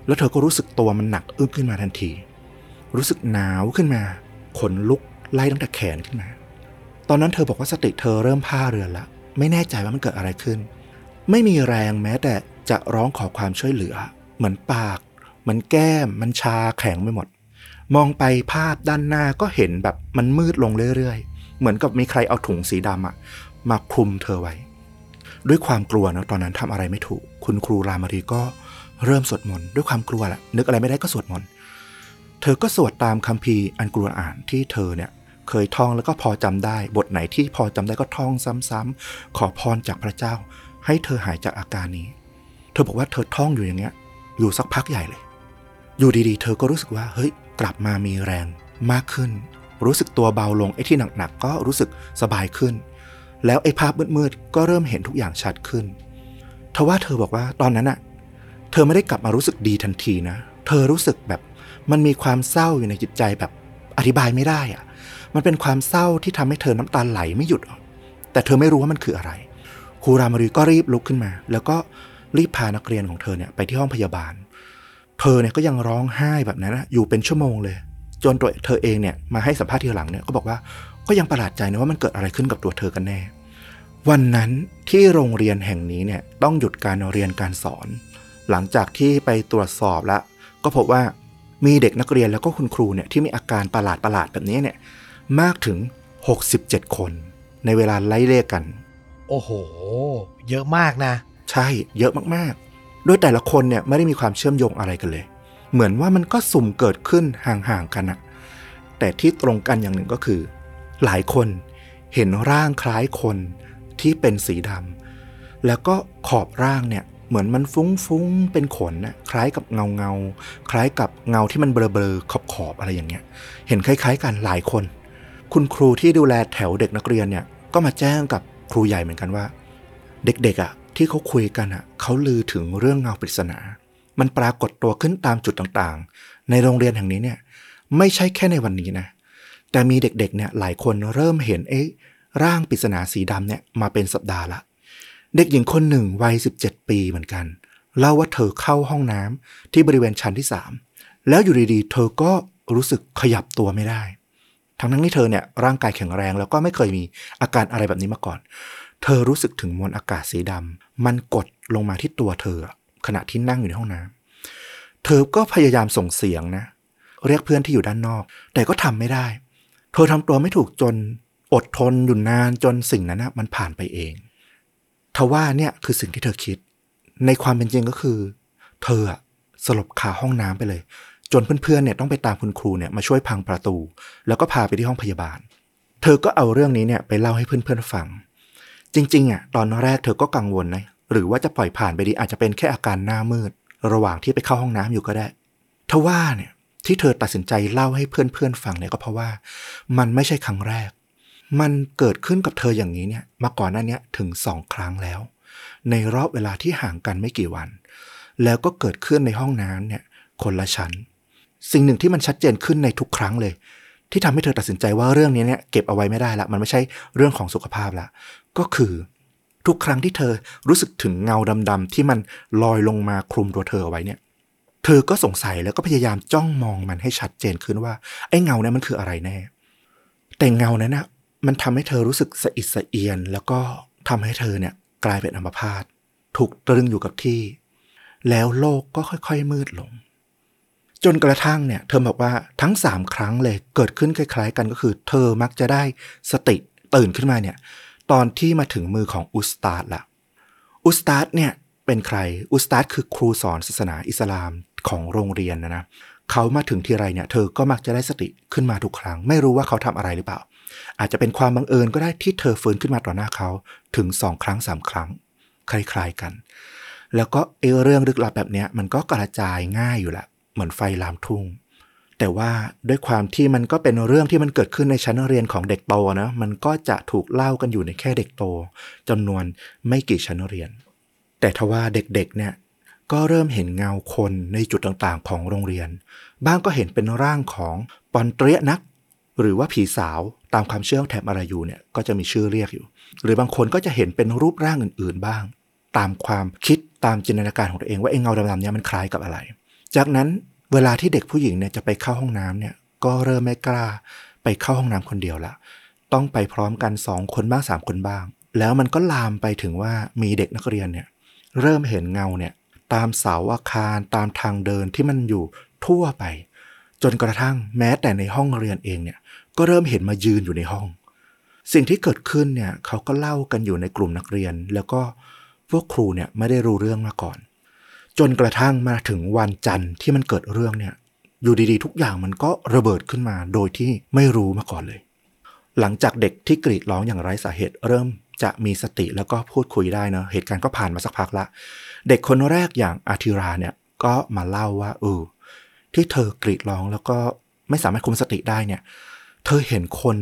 แล้วเธอก็รู้สึกตัวมันหนักอึ้งขึ้นมาทันที รู้สึกหนาวขึ้นมา ขนลุกไล่ตั้งแต่แขนขึ้นมา ตอนนั้นเธอบอกว่าสติเธอเริ่มผ้าเรือนละ ไม่แน่ใจว่ามันเกิดอะไรขึ้น ไม่มีแรงแม้แต่ จะร้องขอความช่วยเหลือ เหมือนปากมือนแก้ม มันชาแข็งไปหมด มองไปภาพด้านหน้าก็เห็นแบบมันมืดลงเรื่อยๆ เหมือนกับมีใครเอาถุงสีดำอะมาคลุมเธอไว้ ด้วยความกลัวนะตอนนั้นทำอะไรไม่ถูก คุณครูรามารีก็เริ่มสวดมนต์ด้วยความกลัวแหละนึกอะไรไม่ได้ก็สวดมนต์เธอก็สวดตามคัมภีร์อันกลัวอ่านที่เธอเนี่ยเคยท่องแล้วก็พอจำได้ บทไหนที่พอจำได้ก็ท่องซ้ำๆขอพรจากพระเจ้า ให้เธอหายจากอาการนี้ เธอบอกว่าเธอท่องอยู่อย่างเงี้ย อยู่สักพักใหญ่เลย อยู่ดีๆ เธอก็รู้สึกว่าเฮ้ยกลับมามีแรงมากขึ้น รู้สึกตัวเบาลงไอ้ที่หนักๆก็รู้สึกสบายขึ้น แล้วไอ้ภาพมืดๆก็เริ่มเห็นทุกอย่างชัดขึ้นทว่าเธอบอกว่าตอนนั้นอะเธอไม่ได้กลับมารู้สึกดีทันทีนะ เธอรู้สึกแบบมันมีความเศร้าอยู่ในจิตใจแบบอธิบายไม่ได้อะมันเป็นความเศร้าที่ทำให้เธอน้ำตาไหลไม่หยุด แต่เธอไม่รู้ว่ามันคืออะไรครูรามารีก็รีบลุกขึ้นมา แล้วก็ รีบพานักเรียนของเธอเนี่ยไปที่ห้องพยาบาล เธอเนี่ยก็ยังร้องไห้แบบนั้นนะอยู่เป็นชั่วโมงเลย จนตัวเธอเองเนี่ยมาให้สัมภาษณ์ทีหลังเนี่ยก็บอกว่าก็ยังประหลาดใจนะว่ามันเกิดอะไรขึ้นกับตัวเธอกันแน่ วันนั้นที่โรงเรียนแห่งนี้เนี่ยต้องหยุดการเรียนการสอน หลังจากที่ไปตรวจสอบแล้ว ก็พบว่ามีเด็กนักเรียนแล้วก็คุณครูเนี่ยที่มีอาการประหลาดประหลาดๆแบบนี้เนี่ยมากถึง 67 คน ในเวลาไล่เรียกกัน โอ้โห เยอะมากนะ ใช่เยอะมากๆ โดยแต่ละคนเนี่ยไม่ได้มีความเชื่อมโยงอะไรกันเลย เหมือนว่ามันก็สุ่มเกิดขึ้นห่างๆกันอะแต่ที่ตรงกันอย่างหนึ่งก็คือ หลายคนเห็นร่างคล้ายคนที่เป็นสีดำแล้วก็ขอบร่างเนี่ยเหมือนมันฟุ้งๆเป็นขนนะคล้ายกับเงาเงาๆคล้ายกับเงาที่มันเบลอๆขอบๆอะไรอย่างเงี้ย เห็นคล้ายๆ กันหลายคน คุณครูที่ดูแลแถวเด็กนักเรียนเนี่ยก็มาแจ้งกับครูใหญ่เหมือนกันว่า เด็กๆอะ ที่เขาคุยกันอะเขาลือถึงเรื่องเงาปริศนา มันปรากฏตัวขึ้นตามจุดต่างๆ ในโรงเรียนแห่งนี้เนี่ยไม่ใช่แค่ในวันนี้นะ แต่มีเด็กๆเนี่ยหลายคนเริ่มเห็นเอ๊ะร่างปริศนาสีดำเนี่ยมาเป็นสัปดาห์ละ เด็กหญิงคนหนึ่งวัย 17 ปีเหมือนกัน เล่าว่าเธอเข้าห้องน้ำที่บริเวณชั้นที่ 3 แล้วอยู่ดีๆ เธอก็รู้สึกขยับตัวไม่ได้ ทั้งนั้นที่เธอเนี่ยร่างกายแข็งแรงแล้วก็ไม่เคยมีอาการอะไรแบบนี้มาก่อน เธอรู้สึกถึงมวลอากาศสีดำมันกดลงมาที่ตัวเธอ ขณะที่นั่งอยู่ในห้องน้ำเธอก็พยายามส่งเสียงนะ เรียกเพื่อนที่อยู่ด้านนอก แต่ก็ทำไม่ได้ เธอทำตัวไม่ถูกจนอดทนอยู่นานจนสิ่งนั้นนะมันผ่านไปเองทว่าเนี่ยคือสิ่งที่เธอคิด ในความเป็นจริงก็คือ เธอสลบคาห้องน้ำไปเลย จนเพื่อนๆเนี่ยต้องไปตามคุณครูเนี่ยมาช่วยพังประตู แล้วก็พาไปที่ห้องพยาบาล เธอก็เอาเรื่องนี้เนี่ยไปเล่าให้เพื่อนๆฟัง จริงๆอะตอนแรกเธอก็กังวลนะหรือว่าจะปล่อยผ่านไปดีอาจจะเป็นแค่อาการหน้ามืด ระหว่างที่ไปเข้าห้องน้ำอยู่ก็ได้ทว่าเนี่ยที่เธอตัดสินใจเล่าให้เพื่อนๆฟังเนี่ยก็เพราะว่า มันไม่ใช่ครั้งแรก มันเกิดขึ้นกับเธออย่างนี้เนี่ย มาก่อนหน้านี้ถึงสองครั้งแล้ว ในรอบเวลาที่ห่างกันไม่กี่วัน แล้วก็เกิดขึ้นในห้องน้ำเนี่ย คนละชั้น สิ่งหนึ่งที่มันชัดเจนขึ้นในทุกครั้งเลย ที่ทำให้เธอตัดสินใจว่าเรื่องนี้เนี่ยเก็บเอาไว้ไม่ได้ละมันไม่ใช่เรื่องของสุขภาพละก็คือทุกครั้งที่เธอรู้สึกถึงเงาดำๆที่มันลอยลงมาคลุมตัวเธอเอาไว้เนี่ย เธอก็สงสัยแล้วก็พยายามจ้องมองมันให้ชัดเจนขึ้นว่าไอ้เงานั้นมันคืออะไรแน่ แต่เงานั้นนะมันทำให้เธอรู้สึกสะอิดสะเอียน แล้วก็ทำให้เธอเนี่ยกลายเป็นอัมพาตถูกตรึงอยู่กับที่ แล้วโลกก็ค่อยๆมืดลง จนกระทั่งเนี่ยเธอบอกว่าทั้งสามครั้งเลยเกิดขึ้นคล้าย ๆ กันก็คือ เธอมักจะได้สติตื่นขึ้นมาเนี่ยตอนที่มาถึงมือของอุสตาดละอุสตาดเนี่ยเป็นใครอุสตาดคือครูสอนศาสนาอิสลามของโรงเรียนนะนะเขามาถึงที่ไรเนี่ยเธอก็มักจะได้สติขึ้นมาทุกครั้ง ไม่รู้ว่าเขาทำอะไรหรือเปล่า อาจจะเป็นความบังเอิญก็ได้ที่เธอฟื้นขึ้นมาต่อหน้าเขาถึงสองครั้งสามครั้ง คล้ายๆกัน แล้วก็เอเรื่องลึกลับแบบเนี้ยมันก็กระจายง่ายอยู่แหละ เหมือนไฟลามทุ่ง แต่ว่าด้วยความที่มันก็เป็นเรื่องที่มันเกิดขึ้นในชั้นเรียนของเด็กโตนะมันก็จะถูกเล่ากันอยู่ในแค่เด็กโตจำนวนไม่กี่ชั้นเรียน แต่ทว่าเด็กๆเนี่ยก็เริ่มเห็นเงาคนในจุดต่างๆ ของโรงเรียน บ้างก็เห็นเป็นร่างของปอนเตรียนัก หรือว่าผีสาวตามความเชื่อแถบอารายูเนี่ยก็จะมีชื่อเรียกอยู่ หรือบางคนก็จะเห็นเป็นรูปร่างอื่นๆบ้าง ตามความคิดตามจินตนาการของตัวเองว่าไอ้เงาดำๆเนี่ยมันคล้ายกับอะไร จากนั้นเวลาที่เด็กผู้หญิงเนี่ยจะไปเข้าห้องน้ำเนี่ยก็เริ่มไม่กล้าไปเข้าห้องน้ำคนเดียวละต้องไปพร้อมกันสองคนบ้างสามคนบ้าง แล้วมันก็ลามไปถึงว่ามีเด็กนักเรียนเนี่ยเริ่มเห็นเงาเนี่ยตามเสาอาคารตามทางเดินที่มันอยู่ทั่วไป จนกระทั่งแม้แต่ในห้องเรียนเองเนี่ยก็เริ่มเห็นมายืนอยู่ในห้อง สิ่งที่เกิดขึ้นเนี่ยเขาก็เล่ากันอยู่ในกลุ่มนักเรียน แล้วก็พวกครูเนี่ยไม่ได้รู้เรื่องมาก่อน จนกระทั่งมาถึงวันจันทร์ที่มันเกิดเรื่องเนี่ย อยู่ดีๆ ทุกอย่างมันก็ระเบิดขึ้นมาโดยที่ไม่รู้มาก่อนเลย หลังจากเด็กที่กรีดร้องอย่างไร้สาเหตุเริ่มจะมีสติแล้วก็พูดคุยได้เนะเหตุการณ์ก็ผ่านมาสักพักละ เด็กคนแรกอย่างอาทิราเนี่ยก็มาเล่าว่าเออที่เธอกรีดร้องแล้วก็ไม่สามารถคุมสติได้เนี่ย เธอเห็นคน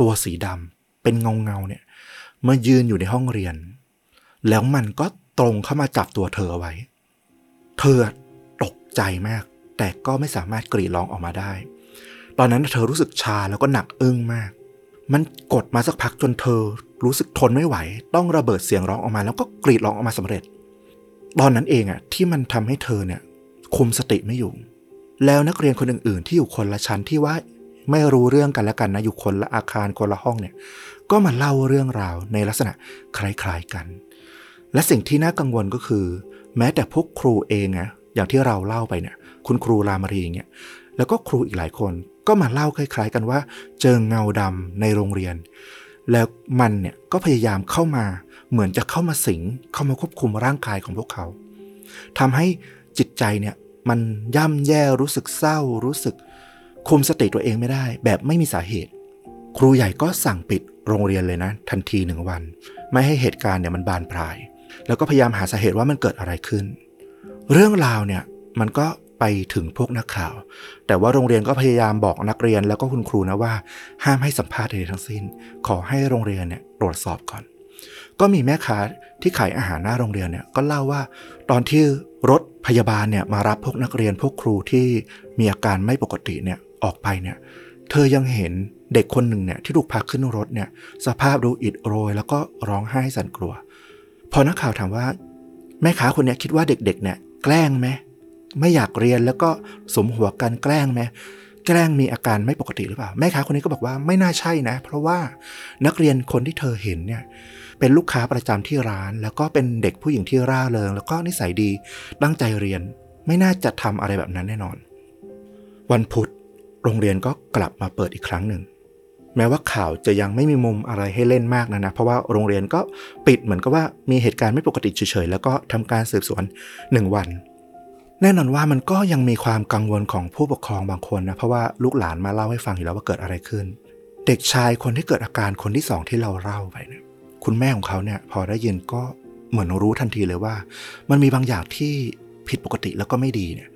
ตัวสีดำเป็นเงาเงาเนี่ยมายืนอยู่ในห้องเรียน แล้วมันก็ตรงเข้ามาจับตัวเธอไว้ เธอตกใจมาก แต่ก็ไม่สามารถกรีดร้องออกมาได้ ตอนนั้นเธอรู้สึกชาแล้วก็หนักอึ้งมาก มันกดมาสักพักจนเธอรู้สึกทนไม่ไหว ต้องระเบิดเสียงร้องออกมา แล้วก็กรีดร้องออกมาสำเร็จ ตอนนั้นเองอะที่มันทำให้เธอเนี่ยคุมสติไม่อยู่ แล้วนักเรียนคนอื่นๆ ที่อยู่คนละชั้นที่ว่าไม่รู้เรื่องกันและกันนะอยู่คนละอาคารคนละห้องเนี่ย ก็มาเล่าเรื่องราวในลักษณะคล้ายๆกัน และสิ่งที่น่ากังวลก็คือ แม้แต่พวกครูเองอะอย่างที่เราเล่าไปเนี่ย คุณครูรามารีเนี่ยแล้วก็ครูอีกหลายคนก็มาเล่าคล้าย ๆ กันว่า เจอเงาดำในโรงเรียน แล้วมันเนี่ยก็พยายามเข้ามาเหมือนจะเข้ามาสิงเข้ามาควบคุมร่างกายของพวกเขาทำให้จิตใจเนี่ยมันย่ำแย่รู้สึกเศร้ารู้สึกคุมสติตัวเองไม่ได้ แบบไม่มีสาเหตุ ครูใหญ่ก็สั่งปิดโรงเรียนเลยนะ ทันทีหนึ่งวัน ไม่ให้เหตุการณ์เนี่ยมันบานปลาย แล้วก็พยายามหาสาเหตุว่ามันเกิดอะไรขึ้น เรื่องราวเนี่ยมันก็ไปถึงพวกนักข่าว แต่ว่าโรงเรียนก็พยายามบอกนักเรียนแล้วก็คุณครูนะว่า ห้ามให้สัมภาษณ์ใดทั้งสิ้น ขอให้โรงเรียนเนี่ยตรวจสอบก่อน ก็มีแม่ค้าที่ขายอาหารหน้าโรงเรียนเนี่ยก็เล่าว่า ตอนที่รถพยาบาลเนี่ยมารับพวกนักเรียนพวกครูที่มีอาการไม่ปกติเนี่ยออกไปเนี่ย เธอยังเห็นเด็กคนหนึ่งเนี่ยที่ถูกพาขึ้นรถเนี่ยสภาพดูอิดโรย แล้วก็ร้องไห้สั่นกลัว พอนักข่าวถามว่า แม่ค้าคนนี้คิดว่าเด็กๆเนี่ยแกล้งไหมไม่อยากเรียนแล้วก็สมหัวกันแกล้งไหมแกล้งมีอาการไม่ปกติหรือเปล่า แม่ค้าคนนี้ก็บอกว่าไม่น่าใช่นะ เพราะว่านักเรียนคนที่เธอเห็นเนี่ยเป็นลูกค้าประจำที่ร้าน แล้วก็เป็นเด็กผู้หญิงที่ร่าเริง แล้วก็นิสัยดีตั้งใจเรียน ไม่น่าจะทำอะไรแบบนั้นแน่นอน วันพุธโรงเรียนก็กลับมาเปิดอีกครั้งหนึ่ง แม้ว่าข่าวจะยังไม่มีมุมอะไรให้เล่นมากนะนะ เพราะว่าโรงเรียนก็ปิดเหมือนกับว่ามีเหตุการณ์ไม่ปกติเฉยๆ แล้วก็ทำการสืบสวนหนึ่งวัน แน่นอนว่ามันก็ยังมีความกังวลของผู้ปกครองบางคนนะเพราะว่าลูกหลานมาเล่าให้ฟังอยู่แล้วว่าเกิดอะไรขึ้น เด็กชายคนที่เกิดอาการคนที่สองที่เราเล่าไปเนี่ยคุณแม่ของเขาเนี่ยพอได้ยินก็เหมือนรู้ทันทีเลยว่า มันมีบางอย่างที่ผิดปกติแล้วก็ไม่ดีเนี่ย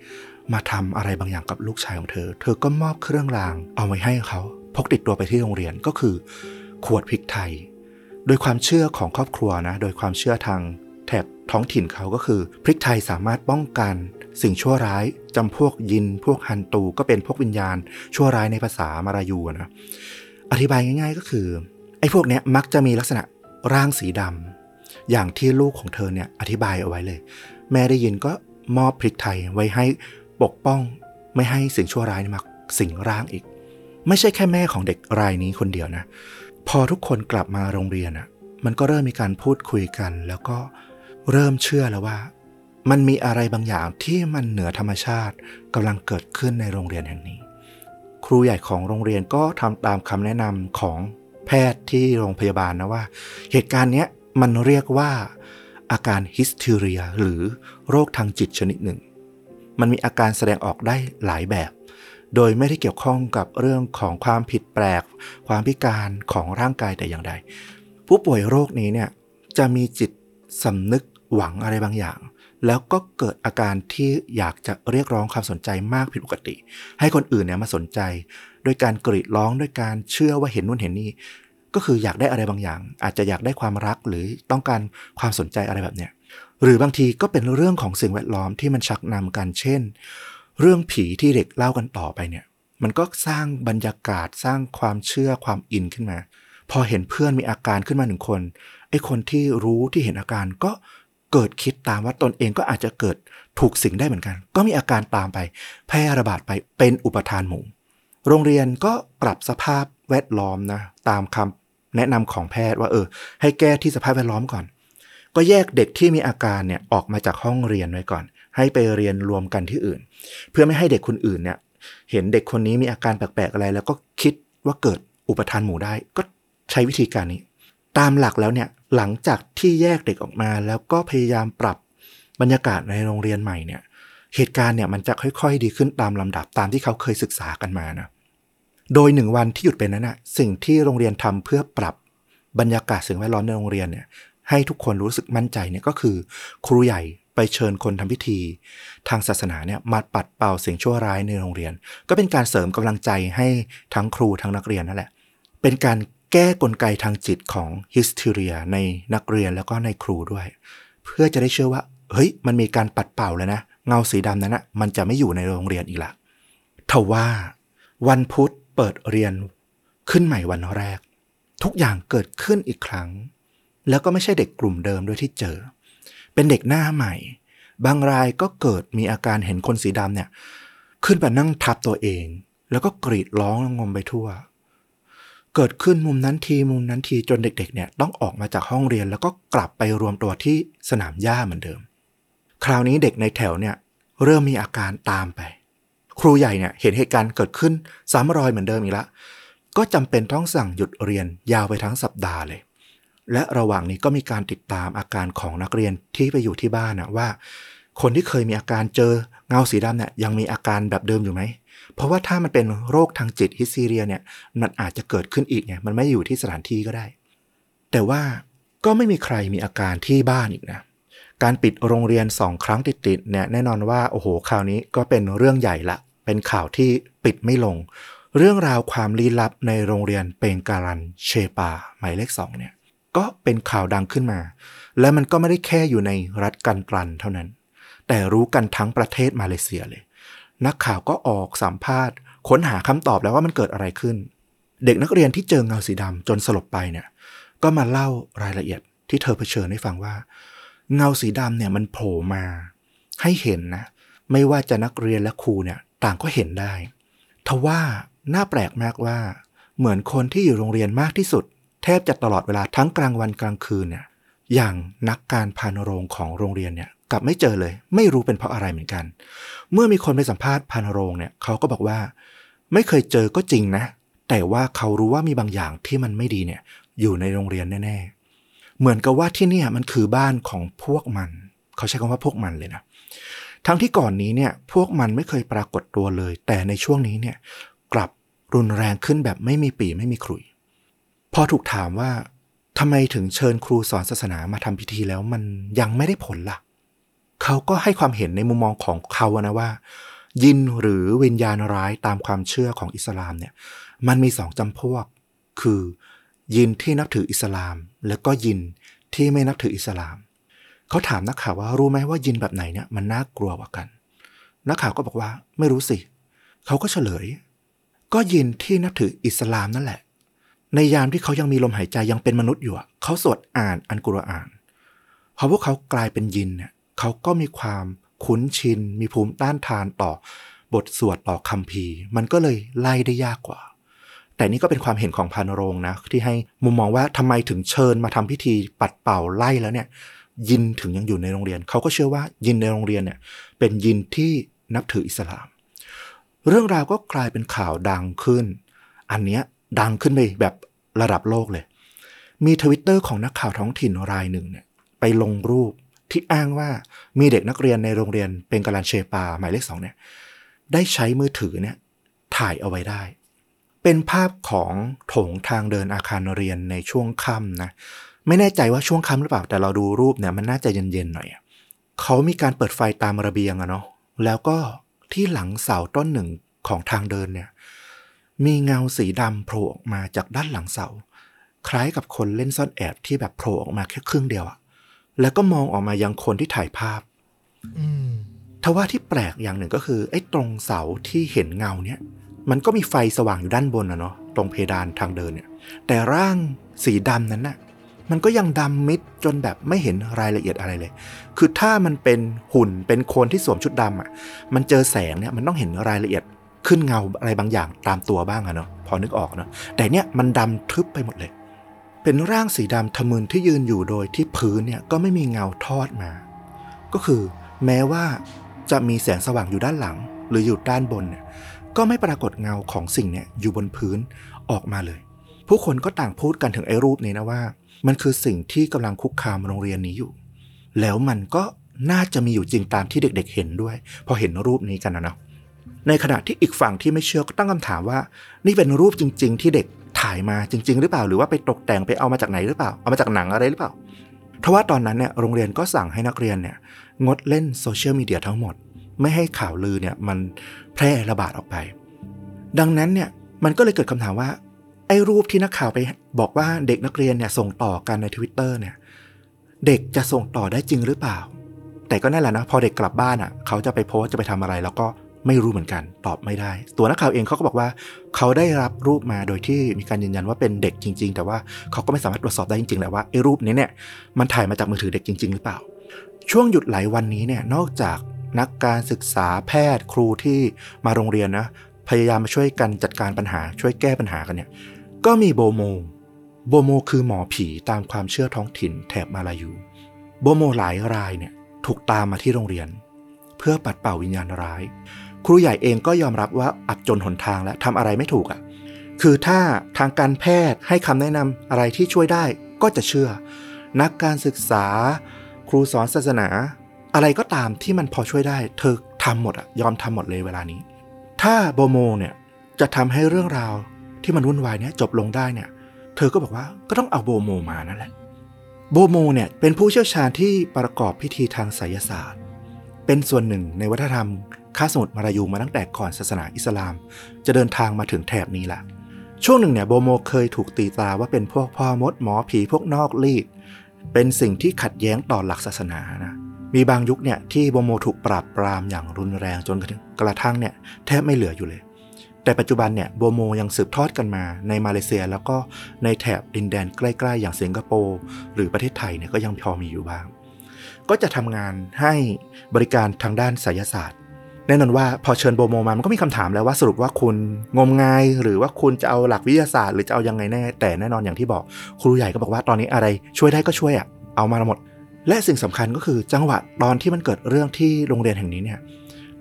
มาทำอะไรบางอย่างกับลูกชายของเธอ เธอก็มอบเครื่องรางเอาไว้ให้เขา พกติดตัวไปที่โรงเรียนก็คือ ขวดพริกไทย โดยความเชื่อของครอบครัวนะ โดยความเชื่อทางแถบท้องถิ่นเขาก็คือ พริกไทยสามารถป้องกัน สิ่งชั่วร้ายจำพวกยิน พวกฮันตู ก็เป็นพวกวิญญาณ ชั่วร้ายในภาษามารายูนะอธิบายง่าย ๆก็คือไอ้พวกเนี้ยมักจะมีลักษณะร่างสีดำอย่างที่ลูกของเธอเนี่ยอธิบายเอาไว้เลย แม่ได้ยินก็มอบพริกไทยไว้ให้ปกป้อง ไม่ให้สิ่งชั่วร้ายมาสิงร่างอีก ไม่ใช่แค่แม่ของเด็กรายนี้คนเดียวนะ พอทุกคนกลับมาโรงเรียนอะ มันก็เริ่มมีการพูดคุยกัน แล้วก็เริ่มเชื่อแล้วว่า มันมีอะไรบางอย่างที่มันเหนือธรรมชาติกำลังเกิดขึ้นในโรงเรียนแห่งนี้ ครูใหญ่ของโรงเรียนก็ทำตามคำแนะนำของแพทย์ที่โรงพยาบาลนะว่า เหตุการณ์เนี้ยมันเรียกว่าอาการฮิสเทเรีย หรือโรคทางจิตชนิดหนึ่ง มันมีอาการแสดงออกได้หลายแบบ โดยไม่ได้เกี่ยวข้องกับเรื่องของความผิดแปลก ความพิการของร่างกายแต่อย่างใด ผู้ป่วยโรคนี้เนี่ยจะมีจิตสำนึกหวังอะไรบางอย่าง แล้วก็เกิดอาการที่อยากจะเรียกร้องความสนใจมากผิดปกติ ให้คนอื่นเนี่ยมาสนใจ โดยการกรีดร้องด้วยการเชื่อว่าเห็นนู่นเห็นนี่ก็คืออยากได้อะไรบางอย่าง อาจจะอยากได้ความรักหรือต้องการความสนใจอะไรแบบเนี้ยหรือบางทีก็เป็นเรื่องของสิ่งแวดล้อมที่มันชักนำกันเช่น เรื่องผีที่เด็กเล่ากันต่อไปเนี่ย มันก็สร้างบรรยากาศสร้างความเชื่อความอินขึ้นมา พอเห็นเพื่อนมีอาการขึ้นมาหนึ่งคนไอ้คนที่รู้ที่เห็นอาการก็เกิดคิดตามว่าตนเองก็อาจจะเกิดถูกสิงได้เหมือนกัน ก็มีอาการตามไป แพร่ระบาดไปเป็นอุปทานหมู่ โรงเรียนก็ปรับสภาพแวดล้อมนะ ตามคำแนะนำของแพทย์ว่าเออ ให้แก้ที่สภาพแวดล้อมก่อน ก็แยกเด็กที่มีอาการเนี่ยออกมาจากห้องเรียนไว้ก่อน ให้ไปเรียนรวมกันที่อื่น เพื่อไม่ให้เด็กคนอื่นเนี่ยเห็นเด็กคนนี้มีอาการแปลกๆอะไร แล้วก็คิดว่าเกิดอุปทานหมู่ได้ ก็ใช้วิธีการนี้ ตามหลักแล้วเนี่ยหลังจากที่แยกเด็กออกมา แล้วก็พยายามปรับบรรยากาศในโรงเรียนใหม่เนี่ยเหตุการณ์เนี่ยมันจะค่อยๆ ดีขึ้นตามลำดับตามที่เขาเคยศึกษากันมานะโดยหนึ่งวันที่หยุดไปนั้นนะสิ่งที่โรงเรียนทำเพื่อปรับบรรยากาศสิ่งแวดล้อมในโรงเรียนเนี่ย ให้ทุกคนรู้สึกมั่นใจเนี่ยก็คือ ครูใหญ่ไปเชิญคนทำพิธี ทางศาสนาเนี่ยมาปัดเป่าสิ่งชั่วร้ายในโรงเรียน ก็เป็นการเสริมกำลังใจให้ทั้งครูทั้งนักเรียนนั่นแหละ เป็นการแก้กลไกทางจิตของฮิสเทเรียในนักเรียนแล้วก็ในครูด้วย เพื่อจะได้เชื่อว่า เฮ้ย มันมีการปัดเป่าแล้วนะ เงาสีดำนั้นนะมันจะไม่อยู่ในโรงเรียนอีกละทว่า วันพุธเปิดเรียนขึ้นใหม่วันแรก ทุกอย่างเกิดขึ้นอีกครั้ง แล้วก็ไม่ใช่เด็กกลุ่มเดิมด้วยที่เจอ เป็นเด็กหน้าใหม่ บางรายก็เกิดมีอาการเห็นคนสีดำเนี่ย ขึ้นไปนั่งทับตัวเอง แล้วก็กรีดร้องงมไปทั่ว เกิดขึ้นมุมนั้นทีมุมนั้นทีจนเด็ก ๆ เนี่ยต้องออกมาจากห้องเรียนแล้วก็กลับไปรวมตัวที่สนามหญ้าเหมือนเดิม คราวนี้เด็กในแถวเนี่ยเริ่มมีอาการตามไป ครูใหญ่เนี่ยเห็นเหตุการณ์เกิดขึ้นซ้ำรอยเหมือนเดิมอีกละก็จำเป็นต้องสั่งหยุดเรียนยาวไปทั้งสัปดาห์เลย และระหว่างนี้ก็มีการติดตามอาการของนักเรียนที่ไปอยู่ที่บ้านนะว่า คนที่เคยมีอาการเจอเงาสีดำเนี่ยยังมีอาการแบบเดิมอยู่ไหม เพราะว่าถ้ามันเป็นโรคทางจิตฮิสซีเรียเนี่ยมันอาจจะเกิดขึ้นอีกไงมันไม่อยู่ที่สถานที่ก็ได้ แต่ว่าก็ไม่มีใครมีอาการที่บ้านอีกนะ การปิดโรงเรียนสองครั้งติดๆเนี่ยแน่นอนว่าโอ้โหข่าวนี้ก็เป็นเรื่องใหญ่ละเป็นข่าวที่ปิดไม่ลง เรื่องราวความลี้ลับในโรงเรียนเปงการันเชปาหมายเลขสองเนี่ย ก็เป็นข่าวดังขึ้นมา และมันก็ไม่ได้แค่อยู่ในรัฐกันตรันเท่านั้น แต่รู้กันทั้งประเทศมาเลเซียเลย นักข่าวก็ออกสัมภาษณ์ ค้นหาคำตอบแล้วว่ามันเกิดอะไรขึ้น เด็กนักเรียนที่เจอเงาสีดำจนสลบไปเนี่ย ก็มาเล่ารายละเอียดที่เธอเผชิญให้ฟังว่า เงาสีดำเนี่ยมันโผล่มา ให้เห็นนะ ไม่ว่าจะนักเรียนและครูเนี่ยต่างก็เห็นได้ทว่าน่าแปลกมากว่า เหมือนคนที่อยู่โรงเรียนมากที่สุด แทบจะตลอดเวลาทั้งกลางวันกลางคืนเนี่ยอย่างนักการพานโรงของโรงเรียนเนี่ยกลับไม่เจอเลย ไม่รู้เป็นเพราะอะไรเหมือนกัน เมื่อมีคนไปสัมภาษณ์พานโรงเนี่ยเขาก็บอกว่า ไม่เคยเจอก็จริงนะ แต่ว่าเขารู้ว่ามีบางอย่างที่มันไม่ดีเนี่ยอยู่ในโรงเรียนแน่ๆ เหมือนกับว่าที่เนี่ยมันคือบ้านของพวกมัน เขาใช้คำว่าพวกมันเลยนะทั้งที่ก่อนนี้เนี่ยพวกมันไม่เคยปรากฏตัวเลย แต่ในช่วงนี้เนี่ยกลับรุนแรงขึ้นแบบไม่มีปีไม่มีครุย พอถูกถามว่าทำไมถึงเชิญครูสอนศาสนามาทำพิธีแล้วมันยังไม่ได้ผลล่ะ เขาก็ให้ความเห็นในมุมมองของเขานะว่า ยินหรือวิญญาณร้ายตามความเชื่อของอิสลามเนี่ย มันมีสองจำพวก คือ ยินที่นับถืออิสลาม แล้วก็ยินที่ไม่นับถืออิสลาม เขาถามนักข่าวว่ารู้ไหมว่ายินแบบไหนเนี่ยมันน่ากลัวกว่ากัน นักข่าวก็บอกว่าไม่รู้สิ เขาก็เฉลย ก็ยินที่นับถืออิสลามนั่นแหละ ในยามที่เขายังมีลมหายใจยังเป็นมนุษย์อยู่เขาสวดอ่านอันกุรอานพอพวกเขากลายเป็นยินเนี่ยเขาก็มีความคุ้นชิน มีภูมิต้านทานต่อบทสวดต่อคำพีมันก็เลยไล่ได้ยากกว่า แต่นี่ก็เป็นความเห็นของพานโรงนะ ที่ให้มุมมองว่าทำไมถึงเชิญมาทำพิธีปัดเป่าไล่แล้วเนี่ย ยินถึงยังอยู่ในโรงเรียน เขาก็เชื่อว่ายินในโรงเรียนเนี่ยเป็นยินที่นับถืออิสลาม เรื่องราวก็กลายเป็นข่าวดังขึ้น อันเนี้ย ดังขึ้นไปแบบระดับโลกเลย มีทวิตเตอร์ของนักข่าวท้องถิ่นรายหนึ่งเนี่ยไปลงรูปที่อ้างว่ามีเด็กนักเรียนในโรงเรียนเป็นกาลันเชปาหมายเลขสองเนี่ยได้ใช้มือถือเนี่ยถ่ายเอาไว้ได้ เป็นภาพของโถงทางเดินอาคารเรียนในช่วงค่ำนะไม่แน่ใจว่าช่วงค่ำหรือเปล่า แต่เราดูรูปเนี่ยมันน่าจะเย็นๆหน่อยเขามีการเปิดไฟตามระเบียงอะเนาะแล้วก็ที่หลังเสาต้นหนึ่งของทางเดินเนี่ย มีเงาสีดำโผล่ออกมาจากด้านหลังเสา คล้ายกับคนเล่นซ่อนแอบที่แบบโผล่ออกมาแค่ครึ่งเดียวอะแล้วก็มองออกมายังคนที่ถ่ายภาพทว่าที่แปลกอย่างหนึ่งก็คือ ไอ้ตรงเสาที่เห็นเงาเนี่ย มันก็มีไฟสว่างอยู่ด้านบนนะเนาะตรงเพดานทางเดินเนี่ย แต่ร่างสีดำนั้นน่ะมันก็ยังดำมิดจนแบบไม่เห็นรายละเอียดอะไรเลย คือถ้ามันเป็นหุ่นเป็นคนที่สวมชุดดำอะ มันเจอแสงเนี่ยมันต้องเห็นรายละเอียด ขึ้นเงาอะไรบางอย่างตามตัวบ้างอะเนาะพอนึกออกเนาะแต่เนี่ยมันดำทึบไปหมดเลย เป็นร่างสีดำทะมึนที่ยืนอยู่โดยที่พื้นเนี่ยก็ไม่มีเงาทอดมา ก็คือแม้ว่าจะมีแสงสว่างอยู่ด้านหลัง หรืออยู่ด้านบนเนี่ยก็ไม่ปรากฏเงาของสิ่งเนี่ยอยู่บนพื้นออกมาเลย ผู้คนก็ต่างพูดกันถึงไอ้รูปนี้นะว่า มันคือสิ่งที่กำลังคุกคามโรงเรียนนี้อยู่ แล้วมันก็น่าจะมีอยู่จริงตามที่เด็กๆเห็นด้วย พอเห็นรูปนี้กันนะเนาะ ในขณะที่อีกฝั่งที่ไม่เชื่อก็ตั้งคำถามว่า นี่เป็นรูปจริง ๆ ที่เด็กถ่ายมาจริง ๆ หรือเปล่า หรือว่าไปตกแต่งไปเอามาจากไหนหรือเปล่า เอามาจากหนังอะไรหรือเปล่าเพราะว่าตอนนั้นเนี่ยโรงเรียนก็สั่งให้นักเรียนเนี่ยงดเล่นโซเชียลมีเดียทั้งหมด ไม่ให้ข่าวลือเนี่ยมันแพร่ระบาดออกไป ดังนั้นเนี่ยมันก็เลยเกิดคำถามว่าไอ้รูปที่นักข่าวไปบอกว่าเด็กนักเรียนเนี่ยส่งต่อกันในทวิตเตอร์เนี่ยเด็กจะส่งต่อได้จริงหรือเปล่า แต่ก็นั่นแหละนะ พอเด็กกลับบ้านอะ เขาจะไปโพสต์จะไปทำอะไร แล้วก็ ไม่รู้เหมือนกันตอบไม่ได้ ตัวนักข่าวเองเขาก็บอกว่า เขาได้รับรูปมาโดยที่มีการยืนยันว่าเป็นเด็กจริง ๆ แต่ว่าเขาก็ไม่สามารถตรวจสอบได้จริงๆแหละว่าไอ้รูปนี้เนี่ยมันถ่ายมาจากมือถือเด็กจริง ๆ หรือเปล่า ช่วงหยุดหลายวันนี้เนี่ยนอกจากนักการศึกษาแพทย์ครูที่มาโรงเรียนนะพยายามมาช่วยกันจัดการปัญหาช่วยแก้ปัญหากันเนี่ยก็มีโบโม โบโมคือหมอผีตามความเชื่อท้องถิ่นแถบมาลายู โบโมหลายรายเนี่ยถูกตามมาที่โรงเรียน เพื่อปัดเป่าวิญญาณร้าย ครูใหญ่เองก็ยอมรับว่าอับจนหนทางและทำอะไรไม่ถูกอะ่ะคือถ้าทางการแพทย์ให้คำแนะนำอะไรที่ช่วยได้ก็จะเชื่อ นักการศึกษา ครูสอนศาสนา อะไรก็ตามที่มันพอช่วยได้ เธอททำหมดอะยอมทำหมดเลยเวลานี้ ถ้าโบโมเนี่ยจะทำให้เรื่องราวที่มันวุ่นวายเนี่ยจบลงได้เนี่ย เธอก็บอกว่าก็ต้องเอาโบโมมานั่นแหละโบโมเนี่ยเป็นผู้เชี่ยวชาญที่ประกอบพิธีทางไสยศาสตร์ เป็นส่วนหนึ่งในวัฒนธรรม ค้าสมุทรมารายูมาตั้งแต่ก่อนศาสนาอิสลาม จะเดินทางมาถึงแถบนี้แหละช่วงหนึ่งเนี่ยโบโมเคยถูกตีตาว่าเป็นพวกพ่อมดหมอผีพวกนอกรีดเป็นสิ่งที่ขัดแย้งต่อหลักศาสนานะมีบางยุคเนี่ยที่โบโมถูกปราบปรามอย่างรุนแรงจนกระทั่งเนี่ยแทบไม่เหลืออยู่เลย แต่ปัจจุบันเนี่ยโบโมยังสืบทอดกันมาในมาเลเซียแล้วก็ในแถบดินแดนใกล้ๆ อย่างสิงคโปร์หรือประเทศไทยเนี่ยก็ยังพอมีอยู่บ้าง ก็จะทำงานให้บริการทางด้านไสยศาสตร์ แน่นอนว่าพอเชิญโบโมมา มันก็มีคำถามแล้วว่าสรุปว่าคุณงมงาย หรือว่าคุณจะเอาหลักวิทยาศาสตร์หรือจะเอายังไงแน่ แต่แน่นอนอย่างที่บอก ครูใหญ่ก็บอกว่าตอนนี้อะไรช่วยได้ก็ช่วยอะเอามาหมด และสิ่งสำคัญก็คือจังหวะตอนที่มันเกิดเรื่องที่โรงเรียนแห่งนี้เนี่ย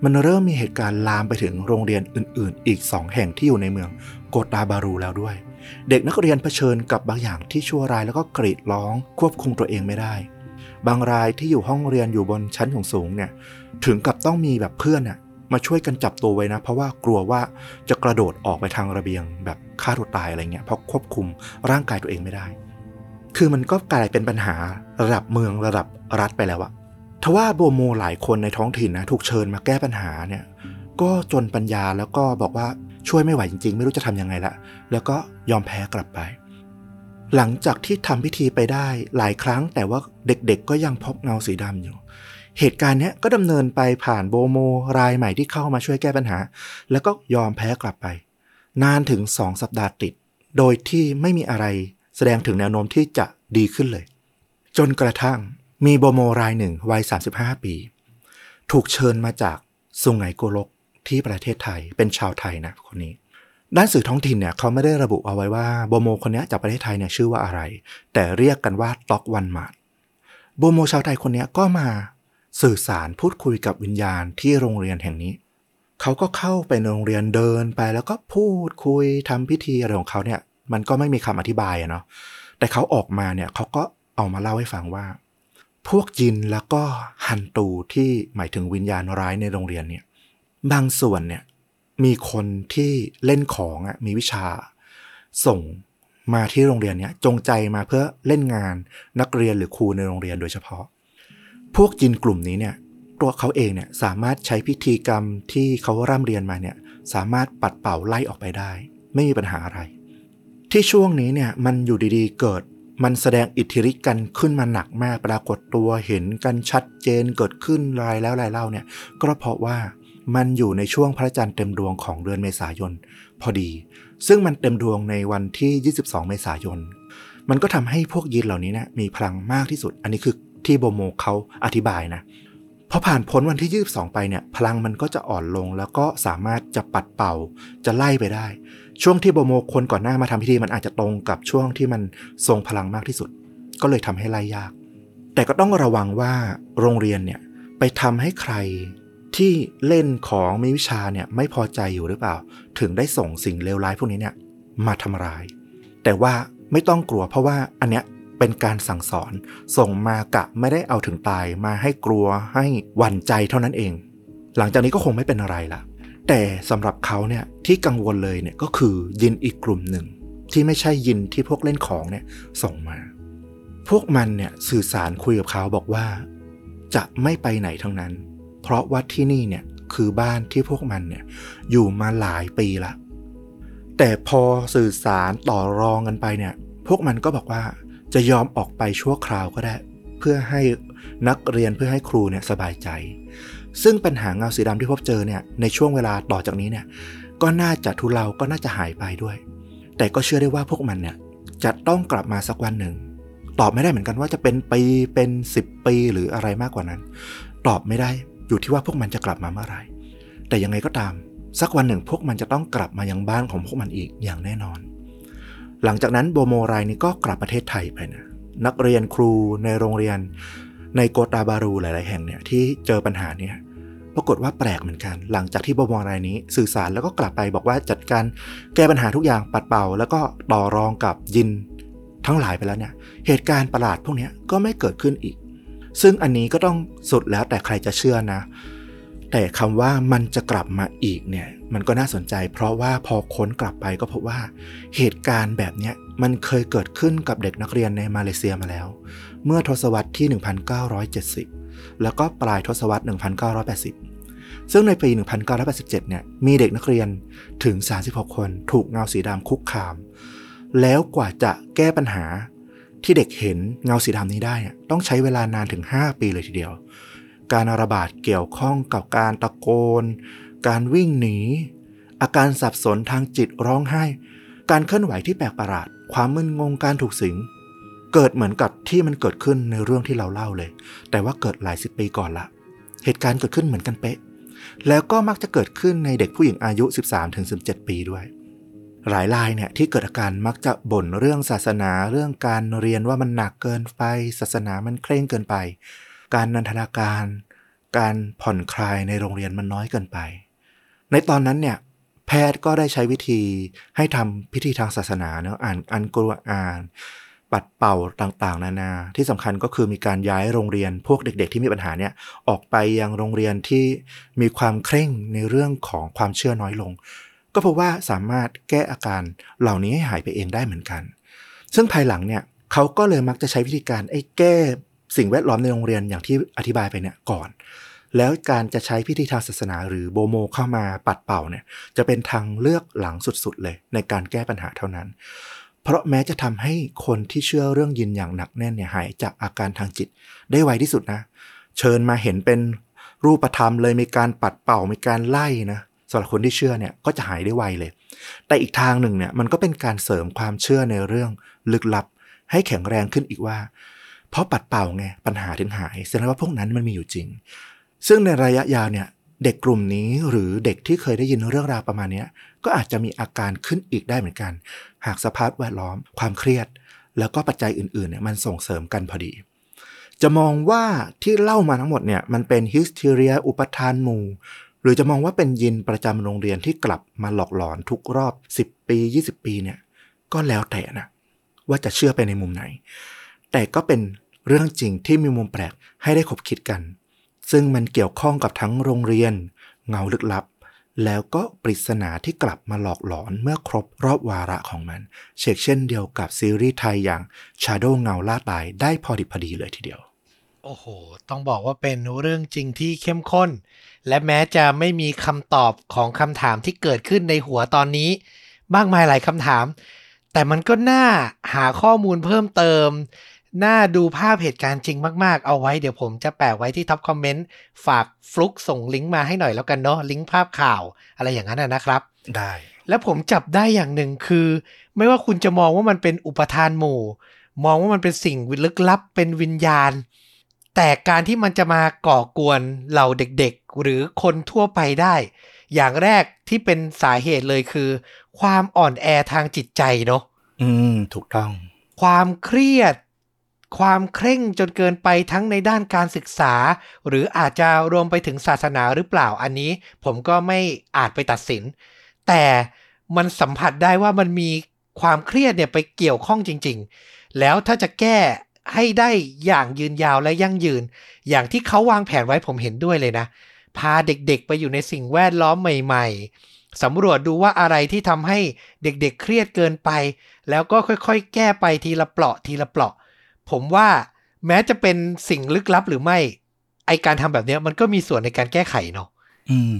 มันเริ่มมีเหตุการณ์ลามไปถึงโรงเรียนอื่น ๆ อีก 2 แห่งที่อยู่ในเมืองโกตาบารูแล้วด้วย เด็กนักเรียนเผชิญกับบางอย่างที่ชั่วร้ายแล้วก็กรีดร้องควบคุมตัวเองไม่ได้ บางรายที่อยู่ห้องเรียนอยู่บนชั้นของสูงเนี่ย ถึงกับต้องมีแบบเพื่อนน่ะมาช่วยกันจับตัวไว้นะ เพราะว่ากลัวว่าจะกระโดดออกไปทางระเบียง แบบฆ่าตัวตายอะไรเงี้ยเพราะควบคุมร่างกายตัวเองไม่ได้ คือมันก็กลายเป็นปัญหาระดับเมืองระดับรัฐไปแล้วอะทว่าโบโมหลายคนในท้องถิ่นนะถูกเชิญมาแก้ปัญหาเนี่ย ก็จนปัญญาแล้วก็บอกว่าช่วยไม่ไหวจริงๆ ไม่รู้จะทำยังไงละแล้วก็ยอมแพ้กลับไป หลังจากที่ทำพิธีไปได้หลายครั้ง แต่ว่าเด็กๆ ก็ยังพบเงาสีดำอยู่ เหตุการณ์นี้ก็ดำเนินไปผ่านโบโมรายใหม่ที่เข้ามาช่วยแก้ปัญหา แล้วก็ยอมแพ้กลับไป นานถึงสองสัปดาห์ติด โดยที่ไม่มีอะไรแสดงถึงแนวโน้มที่จะดีขึ้นเลย จนกระทั่งมีโบโมรายหนึ่งวัย 35 ปี ถูกเชิญมาจากสุไหงโกลกที่ประเทศไทยเป็นชาวไทยนะคนนี้ ด้านสื่อท้องถิ่นเนี่ยเขาไม่ได้ระบุเอาไว้ว่าโบโมคนนี้จากประเทศไทยเนี่ยชื่อว่าอะไร แต่เรียกกันว่าต็อกวันมาดโบโมชาวไทยคนนี้ก็มาสื่อสารพูดคุยกับวิญญาณที่โรงเรียนแห่งนี้ เขาก็เข้าไปในโรงเรียนเดินไปแล้วก็พูดคุยทำพิธีอะไรของเขาเนี่ย มันก็ไม่มีคำอธิบายอะเนาะแต่เขาออกมาเนี่ยเขาก็เอามาเล่าให้ฟังว่า พวกยินแล้วก็ฮันตูที่หมายถึงวิญญาณร้ายในโรงเรียนเนี่ย บางส่วนเนี่ย มีคนที่เล่นของอะมีวิชา ส่งมาที่โรงเรียนเนี่ยจงใจมาเพื่อเล่นงานนักเรียนหรือครูในโรงเรียนโดยเฉพาะ พวกจินกลุ่มนี้เนี่ยตัวเขาเองเนี่ยสามารถใช้พิธีกรรมที่เขาร่ำเรียนมาเนี่ยสามารถปัดเป่าไล่ออกไปได้ ไม่มีปัญหาอะไร ที่ช่วงนี้เนี่ยมันอยู่ดีๆเกิดมันแสดงอิทธิฤทธิ์กันขึ้นมาหนักมากปรากฏตัวเห็นกันชัดเจนเกิดขึ้นรายแล้วรายเล่าเนี่ยก็เพราะว่า มันอยู่ในช่วงพระจันทร์เต็มดวงของเดือนเมษายน พอดี ซึ่งมันเต็มดวงในวันที่ 22 เมษายน มันก็ทำให้พวกยินเหล่านี้เนี่ยมีพลังมากที่สุด อันนี้คือที่โบโมเขาอธิบายนะพอผ่านพ้นวันที่ 22 ไปเนี่ย พลังมันก็จะอ่อนลงแล้วก็สามารถจะปัดเป่าจะไล่ไปได้ ช่วงที่โบโมคนก่อนหน้ามาทำพิธีมันอาจจะตรงกับช่วงที่มันทรงพลังมากที่สุด ก็เลยทำให้ไล่ยาก แต่ก็ต้องระวังว่าโรงเรียนเนี่ยไปทำให้ใคร ที่เล่นของมีวิชาเนี่ยไม่พอใจอยู่หรือเปล่า ถึงได้ส่งสิ่งเลวร้ายพวกนี้เนี่ยมาทำร้าย แต่ว่าไม่ต้องกลัวเพราะว่าอันเนี้ยเป็นการสั่งสอนส่งมากะไม่ได้เอาถึงตายมาให้กลัวให้หวั่นใจเท่านั้นเอง หลังจากนี้ก็คงไม่เป็นอะไรละแต่สำหรับเขาเนี่ยที่กังวลเลยเนี่ยก็คือยินอีกกลุ่มหนึ่ง ที่ไม่ใช่ยินที่พวกเล่นของเนี่ยส่งมา พวกมันเนี่ยสื่อสารคุยกับเขาบอกว่า จะไม่ไปไหนทั้งนั้น เพราะว่าที่นี่เนี่ยคือบ้านที่พวกมันเนี่ยอยู่มาหลายปีละ แต่พอสื่อสารต่อรองกันไปเนี่ย พวกมันก็บอกว่าจะยอมออกไปชั่วคราวก็ได้ เพื่อให้นักเรียนเพื่อให้ครูเนี่ยสบายใจ ซึ่งปัญหาเงาสีดำที่พบเจอเนี่ยในช่วงเวลาต่อจากนี้เนี่ยก็น่าจะทุเลาก็น่าจะหายไปด้วย แต่ก็เชื่อได้ว่าพวกมันเนี่ยจะต้องกลับมาสักวันหนึ่ง ตอบไม่ได้เหมือนกันว่าจะเป็นปีเป็น 10 ปีหรืออะไรมากกว่านั้น ตอบไม่ได้ อยู่ที่ว่าพวกมันจะกลับมาเมื่อไหร่ แต่ยังไงก็ตาม สักวันหนึ่งพวกมันจะต้องกลับมายังบ้านของพวกมันอีกอย่างแน่นอน หลังจากนั้นโบโมรายนี้ก็กลับประเทศไทยไปนะ นักเรียนครูในโรงเรียน ในโกตาบารูหลาย ๆ แห่งเนี่ยที่เจอปัญหาเนี่ยปรากฏว่าแปลกเหมือนกัน หลังจากที่โบโมรายนี้สื่อสารแล้วก็กลับไปบอกว่าจัดการแก้ปัญหาทุกอย่างปัดเป่า แล้วก็ต่อรองกับยินทั้งหลายไปแล้วเนี่ย เหตุการณ์ประหลาดพวกนี้ก็ไม่เกิดขึ้นอีก ซึ่งอันนี้ก็ต้องสุดแล้วแต่ใครจะเชื่อนะ แต่คำว่ามันจะกลับมาอีกเนี่ยมันก็น่าสนใจ เพราะว่าพอค้นกลับไปก็พบว่าเหตุการณ์แบบนี้มันเคยเกิดขึ้นกับเด็กนักเรียนในมาเลเซียมาแล้ว เมื่อทศวรรษที่ 1970 แล้วก็ปลายทศวรรษ 1980 ซึ่งในปี 1987 เนี่ยมีเด็กนักเรียนถึง 36 คนถูกเงาสีดำคุกคาม แล้วกว่าจะแก้ปัญหา ที่เด็กเห็นเงาสีดำนี้ได้ต้องใช้เวลานานถึง 5 ปีเลยทีเดียว การระบาดเกี่ยวข้องกับการตะโกน การวิ่งหนี อาการสับสนทางจิตร้องไห้ การเคลื่อนไหวที่แปลกประหลาด ความมึนงงการถูกสิง เกิดเหมือนกับที่มันเกิดขึ้นในเรื่องที่เราเล่าเลย แต่ว่าเกิดหลายสิบปีก่อนละ เหตุการณ์เกิดขึ้นเหมือนกันเป๊ะ แล้วก็มักจะเกิดขึ้นในเด็กผู้หญิงอายุ 13-17 ปีด้วย หลายรายเนี่ยที่เกิดอาการมักจะบ่นเรื่องศาสนาเรื่องการเรียนว่ามันหนักเกินไป ศาสนามันเคร่งเกินไป การนันทนาการ การผ่อนคลายในโรงเรียนมันน้อยเกินไป ในตอนนั้นเนี่ยแพทย์ก็ได้ใช้วิธีให้ทำพิธีทางศาสนาเนาะอ่านอันกุรอาน ปัดเป่าต่างๆ นานา ที่สำคัญก็คือมีการย้ายโรงเรียนพวกเด็ก ๆ ที่มีปัญหาเนี่ยออกไปยังโรงเรียนที่มีความเคร่งในเรื่องของความเชื่อน้อยลง ก็เพราะว่าสามารถแก้อาการเหล่านี้ให้หายไปเองได้เหมือนกัน ซึ่งภายหลังเนี่ยเขาก็เลยมักจะใช้วิธีการไอ้แก้สิ่งแวดล้อมในโรงเรียนอย่างที่อธิบายไปเนี่ยก่อน แล้วการจะใช้พิธีทางศาสนาหรือโบโมเข้ามาปัดเป่าเนี่ยจะเป็นทางเลือกหลังสุดๆ เลยในการแก้ปัญหาเท่านั้น เพราะแม้จะทำให้คนที่เชื่อเรื่องยินอย่างหนักแน่นเนี่ยหายจากอาการทางจิตได้ไวที่สุดนะ เชิญมาเห็นเป็นรูปธรรมเลยมีการปัดเป่ามีการไล่นะ สำหรับคนที่เชื่อเนี่ยก็จะหายได้ไวเลย แต่อีกทางหนึ่งเนี่ยมันก็เป็นการเสริมความเชื่อในเรื่องลึกลับ ให้แข็งแรงขึ้นอีกว่า เพราะปัดเป่าไงปัญหาถึงหายแสดงว่าพวกนั้นมันมีอยู่จริง ซึ่งในระยะยาวเนี่ยเด็กกลุ่มนี้หรือเด็กที่เคยได้ยินเรื่องราวประมาณนี้ก็อาจจะมีอาการขึ้นอีกได้เหมือนกัน หากสภาพแวดล้อม ความเครียด แล้วก็ปัจจัยอื่นๆเนี่ยมันส่งเสริมกันพอดี จะมองว่าที่เล่ามาทั้งหมดเนี่ยมันเป็นฮิสเทเรียอุปทานหมู่ รือจะมองว่าเป็นยินประจำโรงเรียนที่กลับมาหลอกหลอนทุกรอบ 10 ปี 20 ปีเนี่ยก็แล้วแต่นะว่าจะเชื่อไปในมุมไหน แต่ก็เป็นเรื่องจริงที่มีมุมแปลกให้ได้คบคิดกัน ซึ่งมันเกี่ยวข้องกับทั้งโรงเรียน เงาลึกลับ แล้วก็ปริศนาที่กลับมาหลอกหลอนเมื่อครบรอบวาระของมัน เชกเช่นเดียวกับซีรีส์ไทยอย่าง Shadow เงาล่าตายได้พอดิบพอดีเลยทีเดียว โอ้โห ต้องบอกว่าเป็นเรื่องจริงที่เข้มข้น และแม้จะไม่มีคำตอบของคำถามที่เกิดขึ้นในหัวตอนนี้มากมายหลายคำถาม แต่มันก็น่าหาข้อมูลเพิ่มเติม น่าดูภาพเหตุการณ์จริงมากๆ เอาไว้เดี๋ยวผมจะแปะไว้ที่ท็อปคอมเมนต์ ฝากฟลุกส่งลิงก์มาให้หน่อยแล้วกันเนาะลิงก์ภาพข่าวอะไรอย่างนั้นนะนะครับ ได้ และผมจับได้อย่างหนึ่งคือ ไม่ว่าคุณจะมองว่ามันเป็นอุปทานหมู่ มองว่ามันเป็นสิ่งลึกลับเป็นวิญญาณ แต่การที่มันจะมาก่อกวนเหล่าเด็กๆ หรือคนทั่วไปได้ อย่างแรกที่เป็นสาเหตุเลยคือ ความอ่อนแอทางจิตใจเนาะอืม ถูกต้อง ความเครียด ความเคร่งจนเกินไปทั้งในด้านการศึกษา หรืออาจจะรวมไปถึงศาสนาหรือเปล่าอันนี้ ผมก็ไม่อาจไปตัดสิน แต่มันสัมผัสได้ว่ามันมีความเครียดเนี่ยไปเกี่ยวข้องจริง ๆ แล้วถ้าจะแก้ให้ได้อย่างยืนยาวและยั่งยืน อย่างที่เขาวางแผนไว้ผมเห็นด้วยเลยนะ พาเด็กๆ ไปอยู่ในสิ่งแวดล้อมใหม่ๆสำรวจดูว่าอะไรที่ทำให้เด็กๆ เครียดเกินไป แล้วก็ค่อยๆ แก้ไปทีละเปราะทีละเปราะ ผมว่าแม้จะเป็นสิ่งลึกลับหรือไม่ ไอการทำแบบเนี้ยมันก็มีส่วนในการแก้ไขเนาะอืม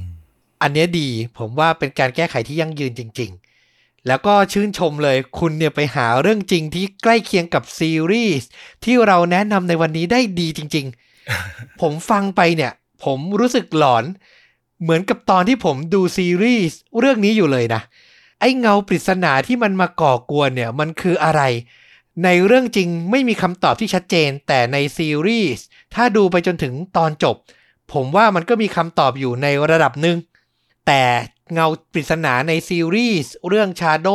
อันเนี้ยดี ผมว่าเป็นการแก้ไขที่ยั่งยืนจริง ๆ แล้วก็ชื่นชมเลยคุณเนี่ยไปหาเรื่องจริงที่ใกล้เคียงกับซีรีส์ที่เราแนะนำในวันนี้ได้ดีจริง ๆ ผมฟังไปเนี่ย ผมรู้สึกหลอน เหมือนกับตอนที่ผมดูซีรีส์เรื่องนี้อยู่เลยนะ ไอ้เงาปริศนาที่มันมาก่อกวนเนี่ยมันคืออะไร ในเรื่องจริงไม่มีคำตอบที่ชัดเจน แต่ในซีรีส์ถ้าดูไปจนถึงตอนจบ ผมว่ามันก็มีคำตอบอยู่ในระดับหนึ่งแต่เงาปริศนาในซีรีส์เรื่องชาโด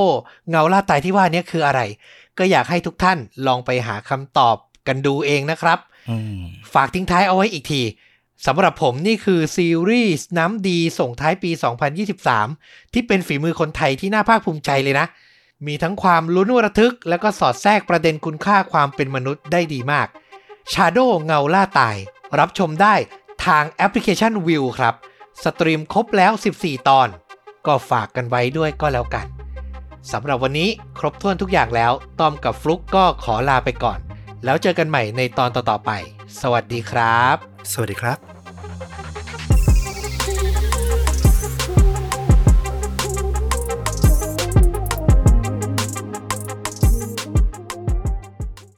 เงาล่าตายที่ว่านี้คืออะไร ก็อยากให้ทุกท่านลองไปหาคำตอบกันดูเองนะครับอืมฝากทิ้งท้ายเอาไว้อีกที สำหรับผมนี่คือซีรีส์น้ำดีส่งท้ายปี 2023 ที่เป็นฝีมือคนไทยที่น่าภาคภูมิใจเลยนะ มีทั้งความลุ้นระทึก แล้วก็สอดแทรกประเด็นคุณค่าความเป็นมนุษย์ได้ดีมาก Shadow เงาล่าตาย รับชมได้ทางแอปพลิเคชัน Viu ครับ สตรีมครบแล้ว 14 ตอน ก็ฝากกันไว้ด้วยก็แล้วกันสำหรับวันนี้ครบถ้วนทุกอย่างแล้วตอมกับฟลุกก็ขอลาไปก่อน แล้วเจอกันใหม่ในตอนต่อๆไป สวัสดีครับ สวัสดีครับ